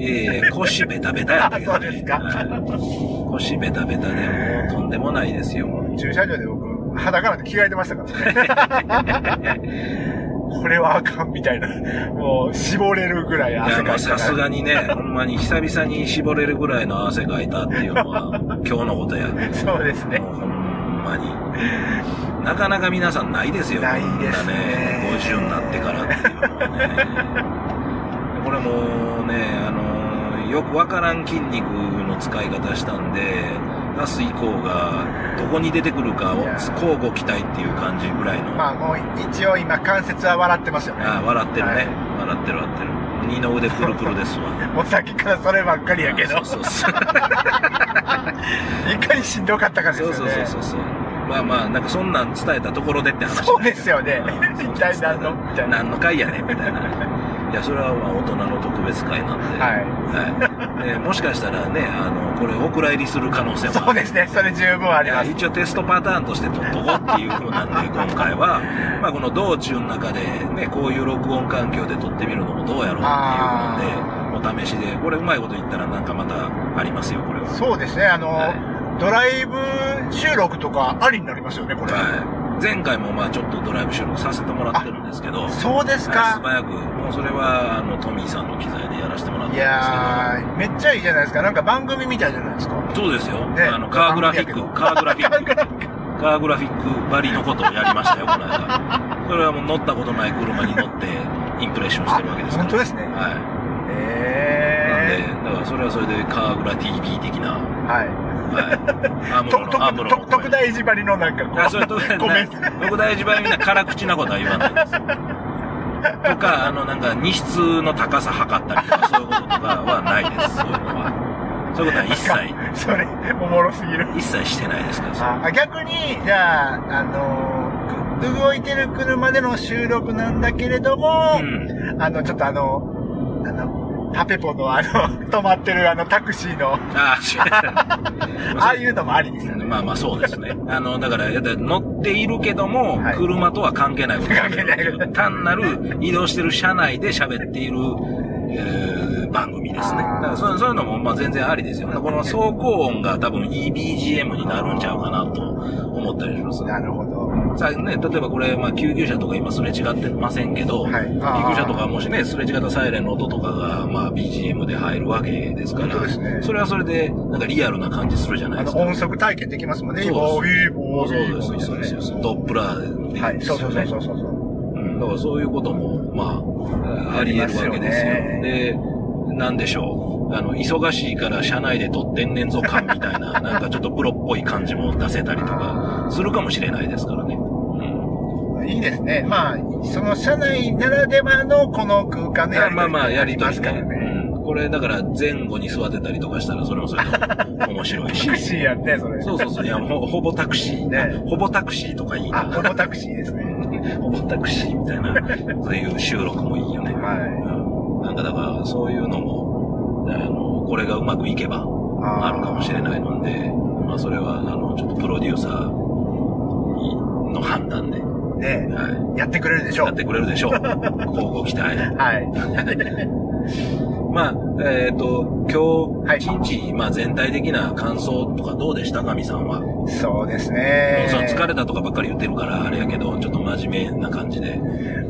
Speaker 4: いやいや腰ベタベタやったけど、ね。
Speaker 5: あそうですか
Speaker 4: はい腰ベタベタでもうとんでもないですよ。
Speaker 5: 駐車場で僕、裸なんて着替えてましたからね。これはあかんみたいな。もう、絞れるぐらい
Speaker 4: いや、
Speaker 5: 汗かいて
Speaker 4: まあさすがにね、ほんまに久々に絞れるぐらいの汗かいたっていうのは、今日のことや。
Speaker 5: そうですね。
Speaker 4: ほんまに。なかなか皆さんないですよ。
Speaker 5: ないですね
Speaker 4: ね、50になってからっていうのはね。これもね、あの、よくわからん筋肉の使い方したんで、明日以降がどこに出てくるかを交互期待っていう感じぐらいの。
Speaker 5: まあもう一応今関節は笑ってますよね。
Speaker 4: あ笑ってるね、
Speaker 5: はい
Speaker 4: 笑ってる笑ってる。二の腕プルプルですわ。
Speaker 5: もうさっきからそればっかりやけど。
Speaker 4: そうそうそう。
Speaker 5: いかにしんどかったかですよね。
Speaker 4: そうそうそうそうそう。まあまあ、なんかそんなん伝えたところでって話。
Speaker 5: そうですよね
Speaker 4: うん
Speaker 5: 一体何のみたいな
Speaker 4: 何の会やねんみたいな。いや、それはまあ大人の特別会なんで。
Speaker 5: はい
Speaker 4: はい。でもしかしたらね、あの、これお蔵入りする可能性も
Speaker 5: そうですね。それ十分あります。
Speaker 4: 一応テストパターンとして撮っとこうっていう風なんで、今回は、まあこの道中の中でね、こういう録音環境で撮ってみるのもどうやろうっていうので、お試しで、これうまいこと言ったらなんかまたありますよ、これは。
Speaker 5: そうですね。あの、
Speaker 4: はい
Speaker 5: ドライブ収録とかありになりますよね、これ。
Speaker 4: はい。前回もまあちょっとドライブ収録させてもらってるんですけど、
Speaker 5: そうです
Speaker 4: はい素
Speaker 5: か。
Speaker 4: 早く、もうそれはあのトミーさんの機材でやらせてもらって
Speaker 5: い
Speaker 4: るんですけど、
Speaker 5: やー、めっちゃいいじゃないですか。なんか番組みたいじゃないですか。
Speaker 4: そうですよ。
Speaker 5: ね
Speaker 4: あの、カーグラフィック、カーグラフィック、カーグラフィックばりのことをやりましたよ、この間。それはもう乗ったことない車に乗って、インプレッションしてるわけですから。
Speaker 5: 本当ですね
Speaker 4: はい。なん
Speaker 5: え
Speaker 4: で、だからそれはそれでカーグラ TV 的な、
Speaker 5: ー。はい。
Speaker 4: はい。
Speaker 5: 特特大縛りのなんかこう、
Speaker 4: あ、それと、
Speaker 5: ごめん。
Speaker 4: 僕大事場みんな辛口なことは言わないです。とか、あの、なんか、荷室の高さ測ったりとか、そういうこととかはないです、そういうのは。そういうことは一切、
Speaker 5: それ、おもろすぎる。
Speaker 4: 一切してないですか？ら。
Speaker 5: あ逆に、じゃあ、あのー、く動いてる車での収録なんだけれども、
Speaker 4: うん。
Speaker 5: あの、ちょっとあの、タペポのあの、止まってるあのタクシーの、
Speaker 4: ああ、
Speaker 5: ああいうのもありですよね。
Speaker 4: まあまあそうですね。あの、だから、乗っているけども、
Speaker 5: はい。
Speaker 4: 車とは関係ないこと
Speaker 5: 関係ない。
Speaker 4: 単なる移動してる車内で喋っている、えー番組ですね。だからそうそういうのもまあ全然ありですよ。この走行音が多分いい BGM になるんちゃうかなと思ったりします。
Speaker 5: なるほど。
Speaker 4: さあね、例えばこれ、まあ救急車とか今すれ違ってませんけど、
Speaker 5: はい
Speaker 4: 救急車とかもしね、すれ違ったサイレンの音とかが、まあ BGM で入るわけですから、
Speaker 5: 本当ですね
Speaker 4: それはそれで、なんかリアルな感じするじゃないですか。
Speaker 5: 音速体験できますもんね。
Speaker 4: そうです、そうです。ドップラーで、
Speaker 5: はい、そうそうそうそうそう。
Speaker 4: うん。だからそういうことも、まあ、あり得るわけですよで、なんでしょう。あの、忙しいから車内で撮ってんねんぞ感みたいな、なんかちょっとプロっぽい感じも出せたりとか、するかもしれないですからね。うん。
Speaker 5: いいですね。まあ、その車内ならではのこの空間のやり
Speaker 4: まあまあ、やりとりね。
Speaker 5: ね。
Speaker 4: うん。これ、だから前後に座ってたりとかしたら、それもそれで面白いし
Speaker 5: タ。クシーやんね、それ。
Speaker 4: そうそうそう。いや、ほほぼタクシー。
Speaker 5: ね
Speaker 4: ほぼタクシーとかいいな。
Speaker 5: あ、ホモタクシーですね。
Speaker 4: ほぼタクシーみたいな、そういう収録もいいよね。
Speaker 5: は
Speaker 4: うんなんかだから、そういうのも、あの、これがうまくいけば、あるかもしれないので、まあそれは、あの、ちょっとプロデューサーにの判断で、
Speaker 5: ね
Speaker 4: は
Speaker 5: やってくれるでし
Speaker 4: い、
Speaker 5: ょう
Speaker 4: やっ。てくれるでしょう。交互 期待。
Speaker 5: はい。
Speaker 4: まあ、えっ、と、今
Speaker 5: はい
Speaker 4: 日、一日、まあ全体的な感想とかどうでした？かみさんは。
Speaker 5: そうですね。
Speaker 4: その疲れたとかばっかり言ってるから、あれやけど、ちょっと真面目な感じで。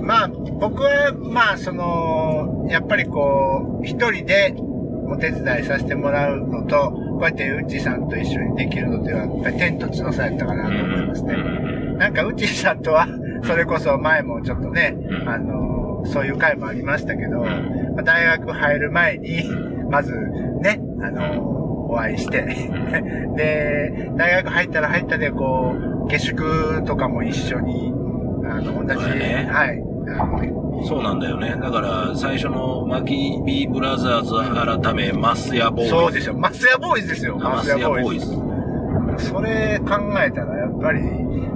Speaker 5: まあ、僕は、まあ、その、やっぱりこう、一人でお手伝いさせてもらうのと、こうやってうちさんと一緒にできるのでは、やっぱり天と地の差やったかなと思いますね。なんかうちさんとは、それこそ前もちょっとね、
Speaker 4: うん
Speaker 5: あの、そういう回もありましたけど、
Speaker 4: ん
Speaker 5: まあ大学入る前に、まずね、あの、お会いして、で、大学入ったら入ったで、こう、下宿とかも一緒に、あの、同じ、
Speaker 4: そうだね
Speaker 5: はい、
Speaker 4: そうなんだよね。だから、最初のマキビーブラザーズ改め、マスヤボーイズ。
Speaker 5: そうですよ。マスヤボーイズですよ。
Speaker 4: あマスヤボーイズ。
Speaker 5: それ考えたら、やっぱり、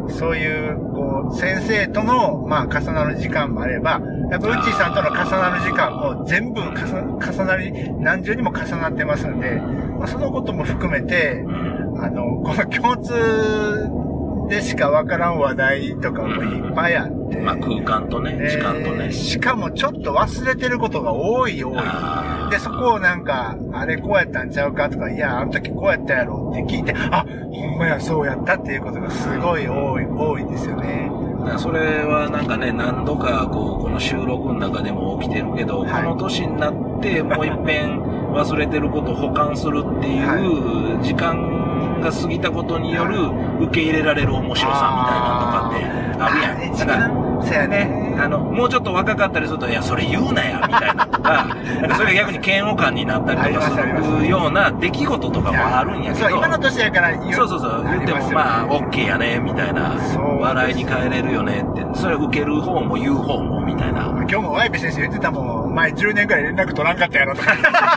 Speaker 5: そういう、こう、先生との、まあ、重なる時間もあれば、やっぱ、うちさんとの重なる時間も全部重重なり、何重にも重なってますんで、まあ、そのことも含めて、あの、この共通でしかわからん話題とかもいっぱいあって、
Speaker 4: まあ空間とね、時間とね
Speaker 5: で。しかもちょっと忘れてることが多い多い。で、そこをなんか、あれこうやったんちゃうかとか、いや、あの時こうやったやろって聞いて、あ、ほんまや、そうやったっていうことがすごい多い、多いんですよね。
Speaker 4: それはなんかね、何度かこう、この収録の中でも起きてるけど、
Speaker 5: はい
Speaker 4: この年になってもう一遍忘れてることを保管するっていう時間が過ぎたことによる受け入れられる面白さみたいなのとかってあるやん。
Speaker 5: 一
Speaker 4: だから
Speaker 5: 番、そうやね。
Speaker 4: ね、あの、もうちょっと若かったりすると、いや、それ言うなや、みたいなとか、なんかそれが逆に嫌悪感になったりとか
Speaker 5: す
Speaker 4: るような出来事とかもあるんやけど、
Speaker 5: そう、今の年やから言う。
Speaker 4: そうそうそう。言ってもまあ、オッケーやね、みたいな。笑いに変えれるよねって。それ受ける方も言う方も、みたいな。
Speaker 5: 今日もワイペ先生言ってたもん、前10年くらい連絡取らんかったやろとか。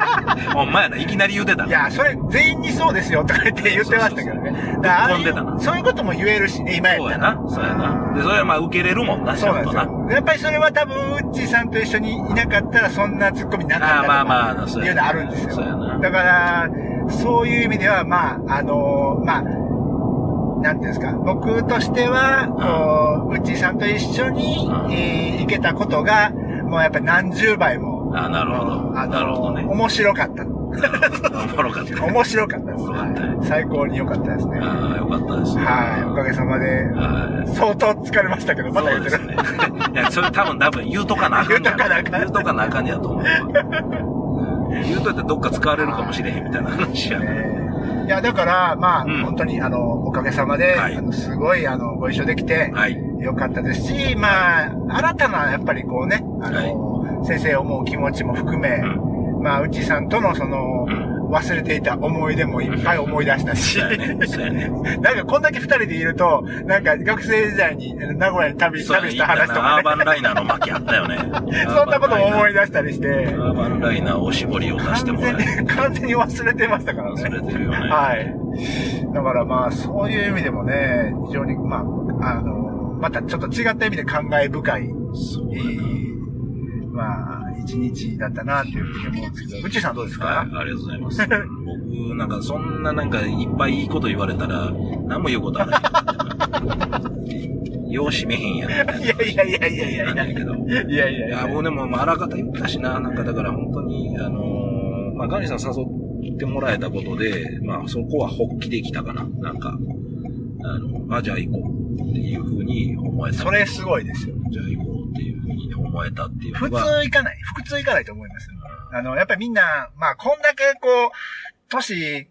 Speaker 4: お前やな、いきなり言うてた
Speaker 5: い。や、それ全員にそうですよとか言って言ってましたけどね。だからそういうことも言えるしね、今やったら。
Speaker 4: そうやな、そうやな。で、それはまあ、受けれるもんな、ち
Speaker 5: そうなんです。よ。やっぱりそれは多分、ウッチーさんと一緒にいなかったら、そんなツッコミなかったとか
Speaker 4: まあまあそうや
Speaker 5: いうのあるんですよ。だから、そういう意味では、まあ、あのまあ、なんていうんですか、僕としては、こう、ウッチーさんと一緒に、
Speaker 4: うん。
Speaker 5: えー行けたことが、もうやっぱり何十倍も、
Speaker 4: あなるほど。
Speaker 5: あの
Speaker 4: なるほどね。
Speaker 5: 面白かった。
Speaker 4: おもろかった。
Speaker 5: 面白かったです。
Speaker 4: 面白かった
Speaker 5: はい最高に良かったですね。
Speaker 4: ああ、よかったです。
Speaker 5: はい、おかげさまで、
Speaker 4: はい。
Speaker 5: 相当疲れましたけど、また言ってる。
Speaker 4: そうですね。いや、それ多分多分言うとかなあかんねや
Speaker 5: 言うとかなあかん
Speaker 4: ねやと思うわ。言うといてどっか使われるかもしれへんみたいな話やな。
Speaker 5: いや、だから、まあ、
Speaker 4: うん
Speaker 5: 本当に、あの、おかげさまで、
Speaker 4: はい
Speaker 5: あの、すごい、あの、ご一緒できて、
Speaker 4: はい。
Speaker 5: よかったですし、まあ、新たな、やっぱりこうね、あの、先生を思う気持ちも含め、
Speaker 4: う
Speaker 5: まあ、うちさんとのその、
Speaker 4: うん
Speaker 5: 忘れていた思い出もいっぱい思い出したし、
Speaker 4: ね。
Speaker 5: なんかこんだけ二人でいると、なんか学生時代に名古屋に旅旅した話とか
Speaker 4: アーバ
Speaker 5: ね、
Speaker 4: ンライナーの巻あったよね。
Speaker 5: そんなことも思い
Speaker 4: 出
Speaker 5: 出したりして、
Speaker 4: アーバンライナーおしぼりを出して
Speaker 5: 完
Speaker 4: もらえ
Speaker 5: 全に、完全に忘れてましたからね。
Speaker 4: 忘れてるよね。
Speaker 5: はい。だからまあ、そういう意味でもね、非常に、まあ、あの、またちょっと違った意味で感慨深い、
Speaker 4: そう
Speaker 5: えーまあ、一日だったなっていうふうに思うんですけど、うちさんどうですか、
Speaker 4: はい、ありがとうございます。僕、なんか、そんななんか、いっぱいいいこと言われたら、何も言うことはない。よう締めへんやん。
Speaker 5: いやいやいやいやいやいや。いやいやい
Speaker 4: いや、
Speaker 5: や。
Speaker 4: もうでも、まあ、あらかた言ったしな、なんかだから本当に、あのーまあ、ガニさん誘ってもらえたことで、まあ、そこは発起できたかな。なんか、あの、あ、じゃあ行こうっていうふうに思えた。
Speaker 5: それすごいですよ。
Speaker 4: じゃあ行こう思えたっていう
Speaker 5: 普通。行かない。普通行かないと思いますよ。あの、やっぱりみんな、まあ、こんだけこう、年、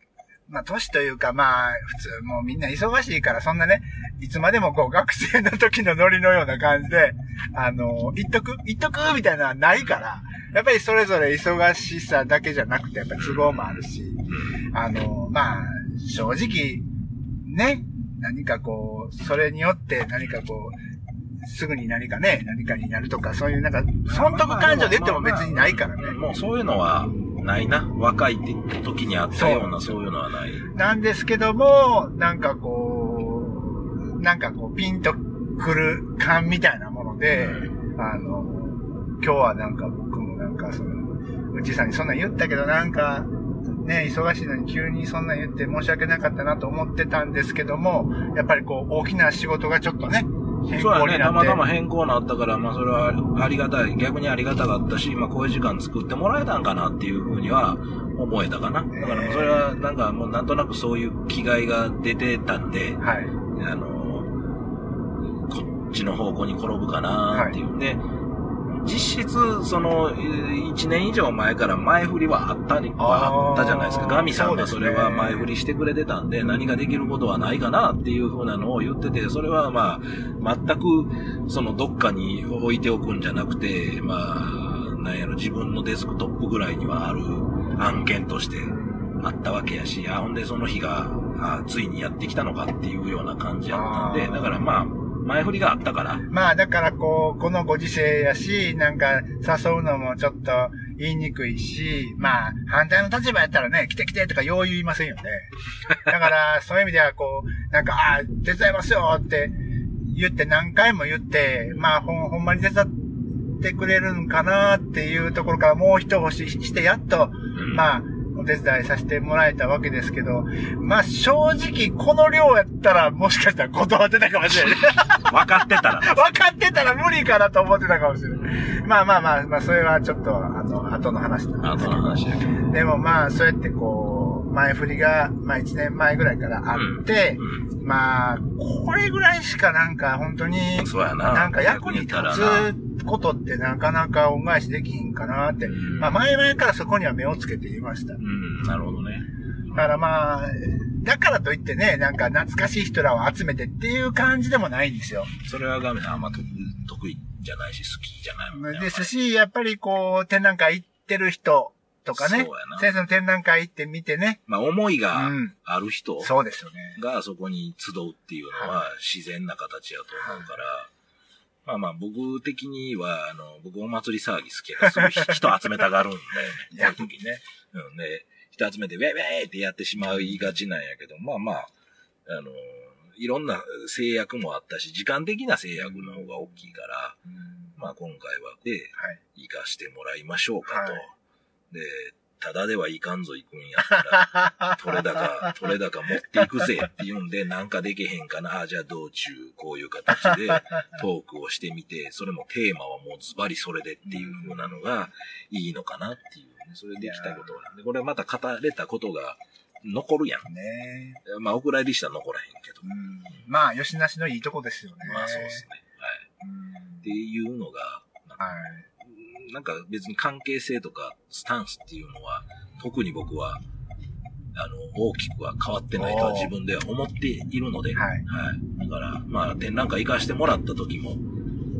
Speaker 5: まあ、年というか、まあ、普通、もうみんな忙しいから、そんなね、いつまでもこう、学生の時のノリのような感じで、あの、言っとく？言っとく？みたいなのはないから、やっぱりそれぞれ忙しさだけじゃなくて、やっぱり都合もあるし、あの、まあ、正直、ね、何かこう、それによって何かこう、すぐに何かね、何かになるとか、そういうなんか、損得感情で言っても別にないからね。
Speaker 4: もうそういうのはないな。若いって時にあったような、
Speaker 5: そ
Speaker 4: そういうのはない。
Speaker 5: なんですけども、なんかこう、なんかこう、ピンとくる感みたいなもので、あの、今日はなんか僕もなんかその、うちさんにそんなん言ったけどなんか、ね、忙しいのに急にそんなん言って申し訳なかったなと思ってたんですけども、やっぱりこう、大きな仕事がちょっとね、変
Speaker 4: そうやね。たまたま変更なったから、まあそれはありがたい、逆にありがたかったし、まあこういう時間作ってもらえたんかなっていうふうには思えたかな。だからそれはなんかもうなんとなくそういう気概が出てたんで、
Speaker 5: はい。
Speaker 4: あの、こっちの方向に転ぶかなっていう。で、実質、その、1年以上前から前振りはあったり、はあったじゃないですか。ガミさんがそれは前振りしてくれてたんで、何ができることはないかなっていうふうなのを言ってて、それはまあ、全く、その、どっかに置いておくんじゃなくて、まあ、なんやろ、自分のデスクトップぐらいにはある案件としてあったわけやし、あ、ほんでその日が、あついにやってきたのかっていうような感じやったんで、だからまあ、前振りがあったから、
Speaker 5: まあだからこう、このご時世やし、なんか誘うのもちょっと言いにくいし、まあ反対の立場やったらね、来て来てとかよう言いませんよね。だからそういう意味ではこう、なんか、ああ、手伝いますよって言って何回も言って、まあほんほんまに手伝ってくれるんかなっていうところからもう一押ししてやっと、
Speaker 4: うん
Speaker 5: まあ、お手伝いさせてもらえたわけですけど、まあ正直この量やったらもしかしたら断ってたかもしれない。
Speaker 4: 分かってたらな。
Speaker 5: 分かってたら無理かなと思ってたかもしれない。まあまあまあ、まあそれはちょっと、あの、後の話なんです
Speaker 4: 後の話。
Speaker 5: でもまあ、そうやってこう、前振りが、まあ1年前ぐらいからあって、
Speaker 4: う
Speaker 5: まあ、これぐらいしかなんか本当に、
Speaker 4: そうやな。
Speaker 5: なんか役に立つことってなかなか恩返しできひんかなって。
Speaker 4: うん
Speaker 5: まあ前々からそこには目をつけていました。
Speaker 4: うん、なるほどね。
Speaker 5: だからまあ、だからといってね、なんか懐かしい人らを集めてっていう感じでもないんですよ。
Speaker 4: それはガミさんあんま得得意じゃないし、好きじゃないもんね。
Speaker 5: ですし、やっぱりこう、展覧会行ってる人とかね先生の展覧会行って見てね、
Speaker 4: まあ、思いが
Speaker 5: うん
Speaker 4: ある人
Speaker 5: そうですよね。
Speaker 4: がそこに集うっていうのは自然な形やと思うから、まあまあ僕的には、あの、僕お祭り騒ぎ好きやから、そういう人集めたがるんだよ ね。
Speaker 5: いや
Speaker 4: そういう時ね。うん。で、人集めてウェイウェイってやってしまいがちなんやけど、まあまあ、あの、いろんな制約もあったし、時間的な制約の方が大きいから、まあ今回はで、
Speaker 5: はい。
Speaker 4: 行かしてもらいましょうかと。
Speaker 5: はい
Speaker 4: で、ただではいかんぞ行くんやったら、取れ高、取れ高持っていくぜって言うんで、なんかできへんかな。あじゃあ道中、こういう形でトークをしてみて、それもテーマはもうズバリそれでっていう風なのがいいのかなっていうね。それできたことは。で、これはまた語れたことが残るやん。
Speaker 5: ね
Speaker 4: まあ、お蔵入りしたら残らへんけど。
Speaker 5: うんまあ、吉なしのいいとこですよね。
Speaker 4: まあそうですね。はい。
Speaker 5: うん
Speaker 4: っていうのが、
Speaker 5: はい。
Speaker 4: なんか別に関係性とかスタンスっていうのは、特に僕は、あの、大きくは変わってないとは自分では思っているので、
Speaker 5: はい。
Speaker 4: だから、まあ、展覧会行かしてもらった時も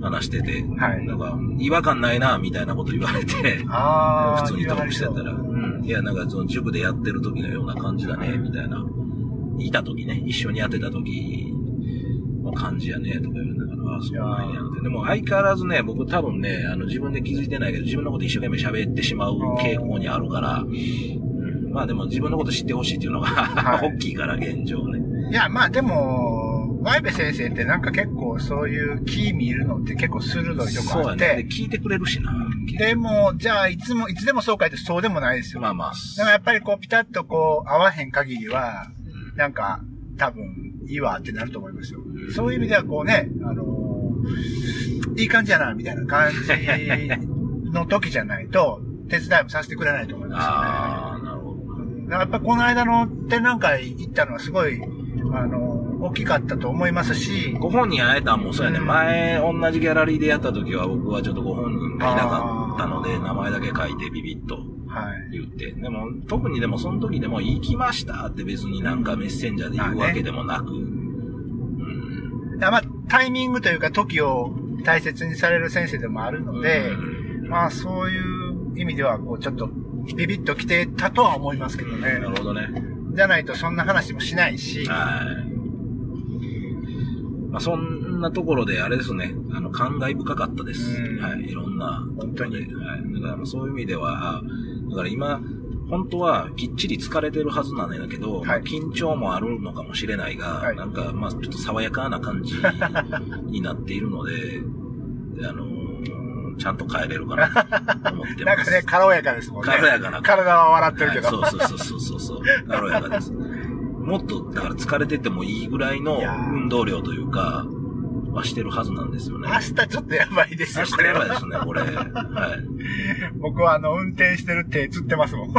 Speaker 4: 話してて、
Speaker 5: はい。
Speaker 4: なんか、違和感ないな、みたいなこと言われて、
Speaker 5: ああ、
Speaker 4: 普通にトークしてたら、うん。いや、なんかその塾でやってる時のような感じだね、みたいな。いた時ね、一緒にやってた時の感じやね、とか言われながら、ああ、そうなんや。でも相変わらずね、僕多分ね、あの自分で気づいてないけど、自分のこと一生懸命喋ってしまう傾向にあるから、うん、まあでも自分のこと知ってほしいっていうのが、
Speaker 5: はい
Speaker 4: 大きいから、現状ね。
Speaker 5: いや、まあでも、ワイベ先生ってなんか結構そういう気見るのって結構鋭いとこあっ
Speaker 4: そうやね。で、
Speaker 5: て、
Speaker 4: 聞いてくれるしな。
Speaker 5: でも、じゃあいつも、いつでもそうかいってそうでもないですよ。
Speaker 4: まあまあ。
Speaker 5: だからやっぱりこうピタッとこう合わへん限りは、なんか多分いいわってなると思いますよ。そういう意味ではこうね、あのーいい感じやな、みたいな感じの時じゃないと、手伝いもさせてくれないと思いますよね。
Speaker 4: ああ、なるほど。
Speaker 5: やっぱこの間の展覧会行ったのはすごい、あのー大きかったと思いますし、
Speaker 4: ご本人会えたんもそうやね。
Speaker 5: うん
Speaker 4: 前、同じギャラリーでやった時は僕はちょっとご本人がいなかったので、名前だけ書いてビビッと
Speaker 5: はい。
Speaker 4: 言って。でも、特にでもその時でも行きましたって別になんかメッセンジャーで言うわけでもなく、
Speaker 5: まあタイミングというか時を大切にされる先生でもあるので、
Speaker 4: うん
Speaker 5: まあそういう意味ではこうちょっとビビッと来てたとは思いますけどね。
Speaker 4: なるほどね。
Speaker 5: じゃないとそんな話もしないし、
Speaker 4: はい。まあ、そんなところであれですね、あの、感慨深かったです。
Speaker 5: うん
Speaker 4: はい。いろんな。
Speaker 5: 本当に
Speaker 4: はい。だからそういう意味では、あだから今、本当はきっちり疲れてるはずなんだけど、
Speaker 5: はい
Speaker 4: まあ緊張もあるのかもしれないが、
Speaker 5: はい
Speaker 4: なんか、まあ、ちょっと爽やかな感じになっているので、であのーん、ちゃんと帰れるかなと思ってます。
Speaker 5: なんかね、軽やかですもんね。
Speaker 4: 軽やかな
Speaker 5: 体は笑ってるけど。
Speaker 4: はいそうそうそうそうそう。軽やかです。もっと、だから疲れててもいいぐらいの運動量というか、はしてるはずなんですよね。
Speaker 5: 明日ちょっとやばいですよ、
Speaker 4: 明日やばいですね、これ。はい。
Speaker 5: 僕はあの、運転してる手つってますもん。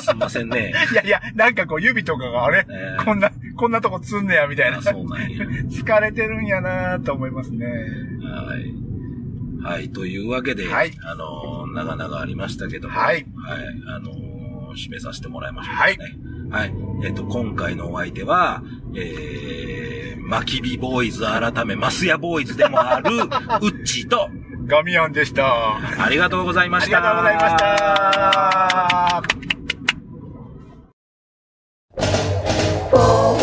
Speaker 4: すいませんね。
Speaker 5: やいや、なんかこう指とかがあれ、
Speaker 4: えー
Speaker 5: こんな、こんなとこつんねや、みたいな。
Speaker 4: あそうなんや。
Speaker 5: 疲れてるんやなと思いますね。
Speaker 4: はい。はい、というわけで、
Speaker 5: はい
Speaker 4: あのー、長々ありましたけども、
Speaker 5: はい
Speaker 4: はい、あのー、締めさせてもらいましょうかね。はい。えっ、と、今回のお相手は、えー、マキビボーイズ改め、マスヤボーイズでもある、ウッチーと、
Speaker 5: ガミアンでした。あ
Speaker 4: ありがとうございました。
Speaker 5: りがとうございました。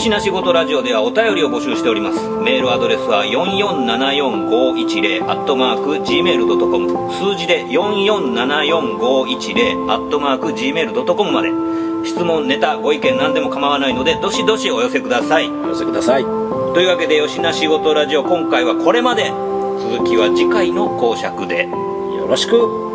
Speaker 1: 吉な仕事ラジオではお便りを募集しております。メールアドレスは4474510アットマーク Gmail.com 数字で4474510アットマーク Gmail.com まで。質問ネタご意見何でも構わないのでどしどしお寄せください。
Speaker 4: お寄せください。
Speaker 1: というわけで吉な仕事ラジオ今回はこれまで。続きは次回の講釈で。
Speaker 4: よろしく。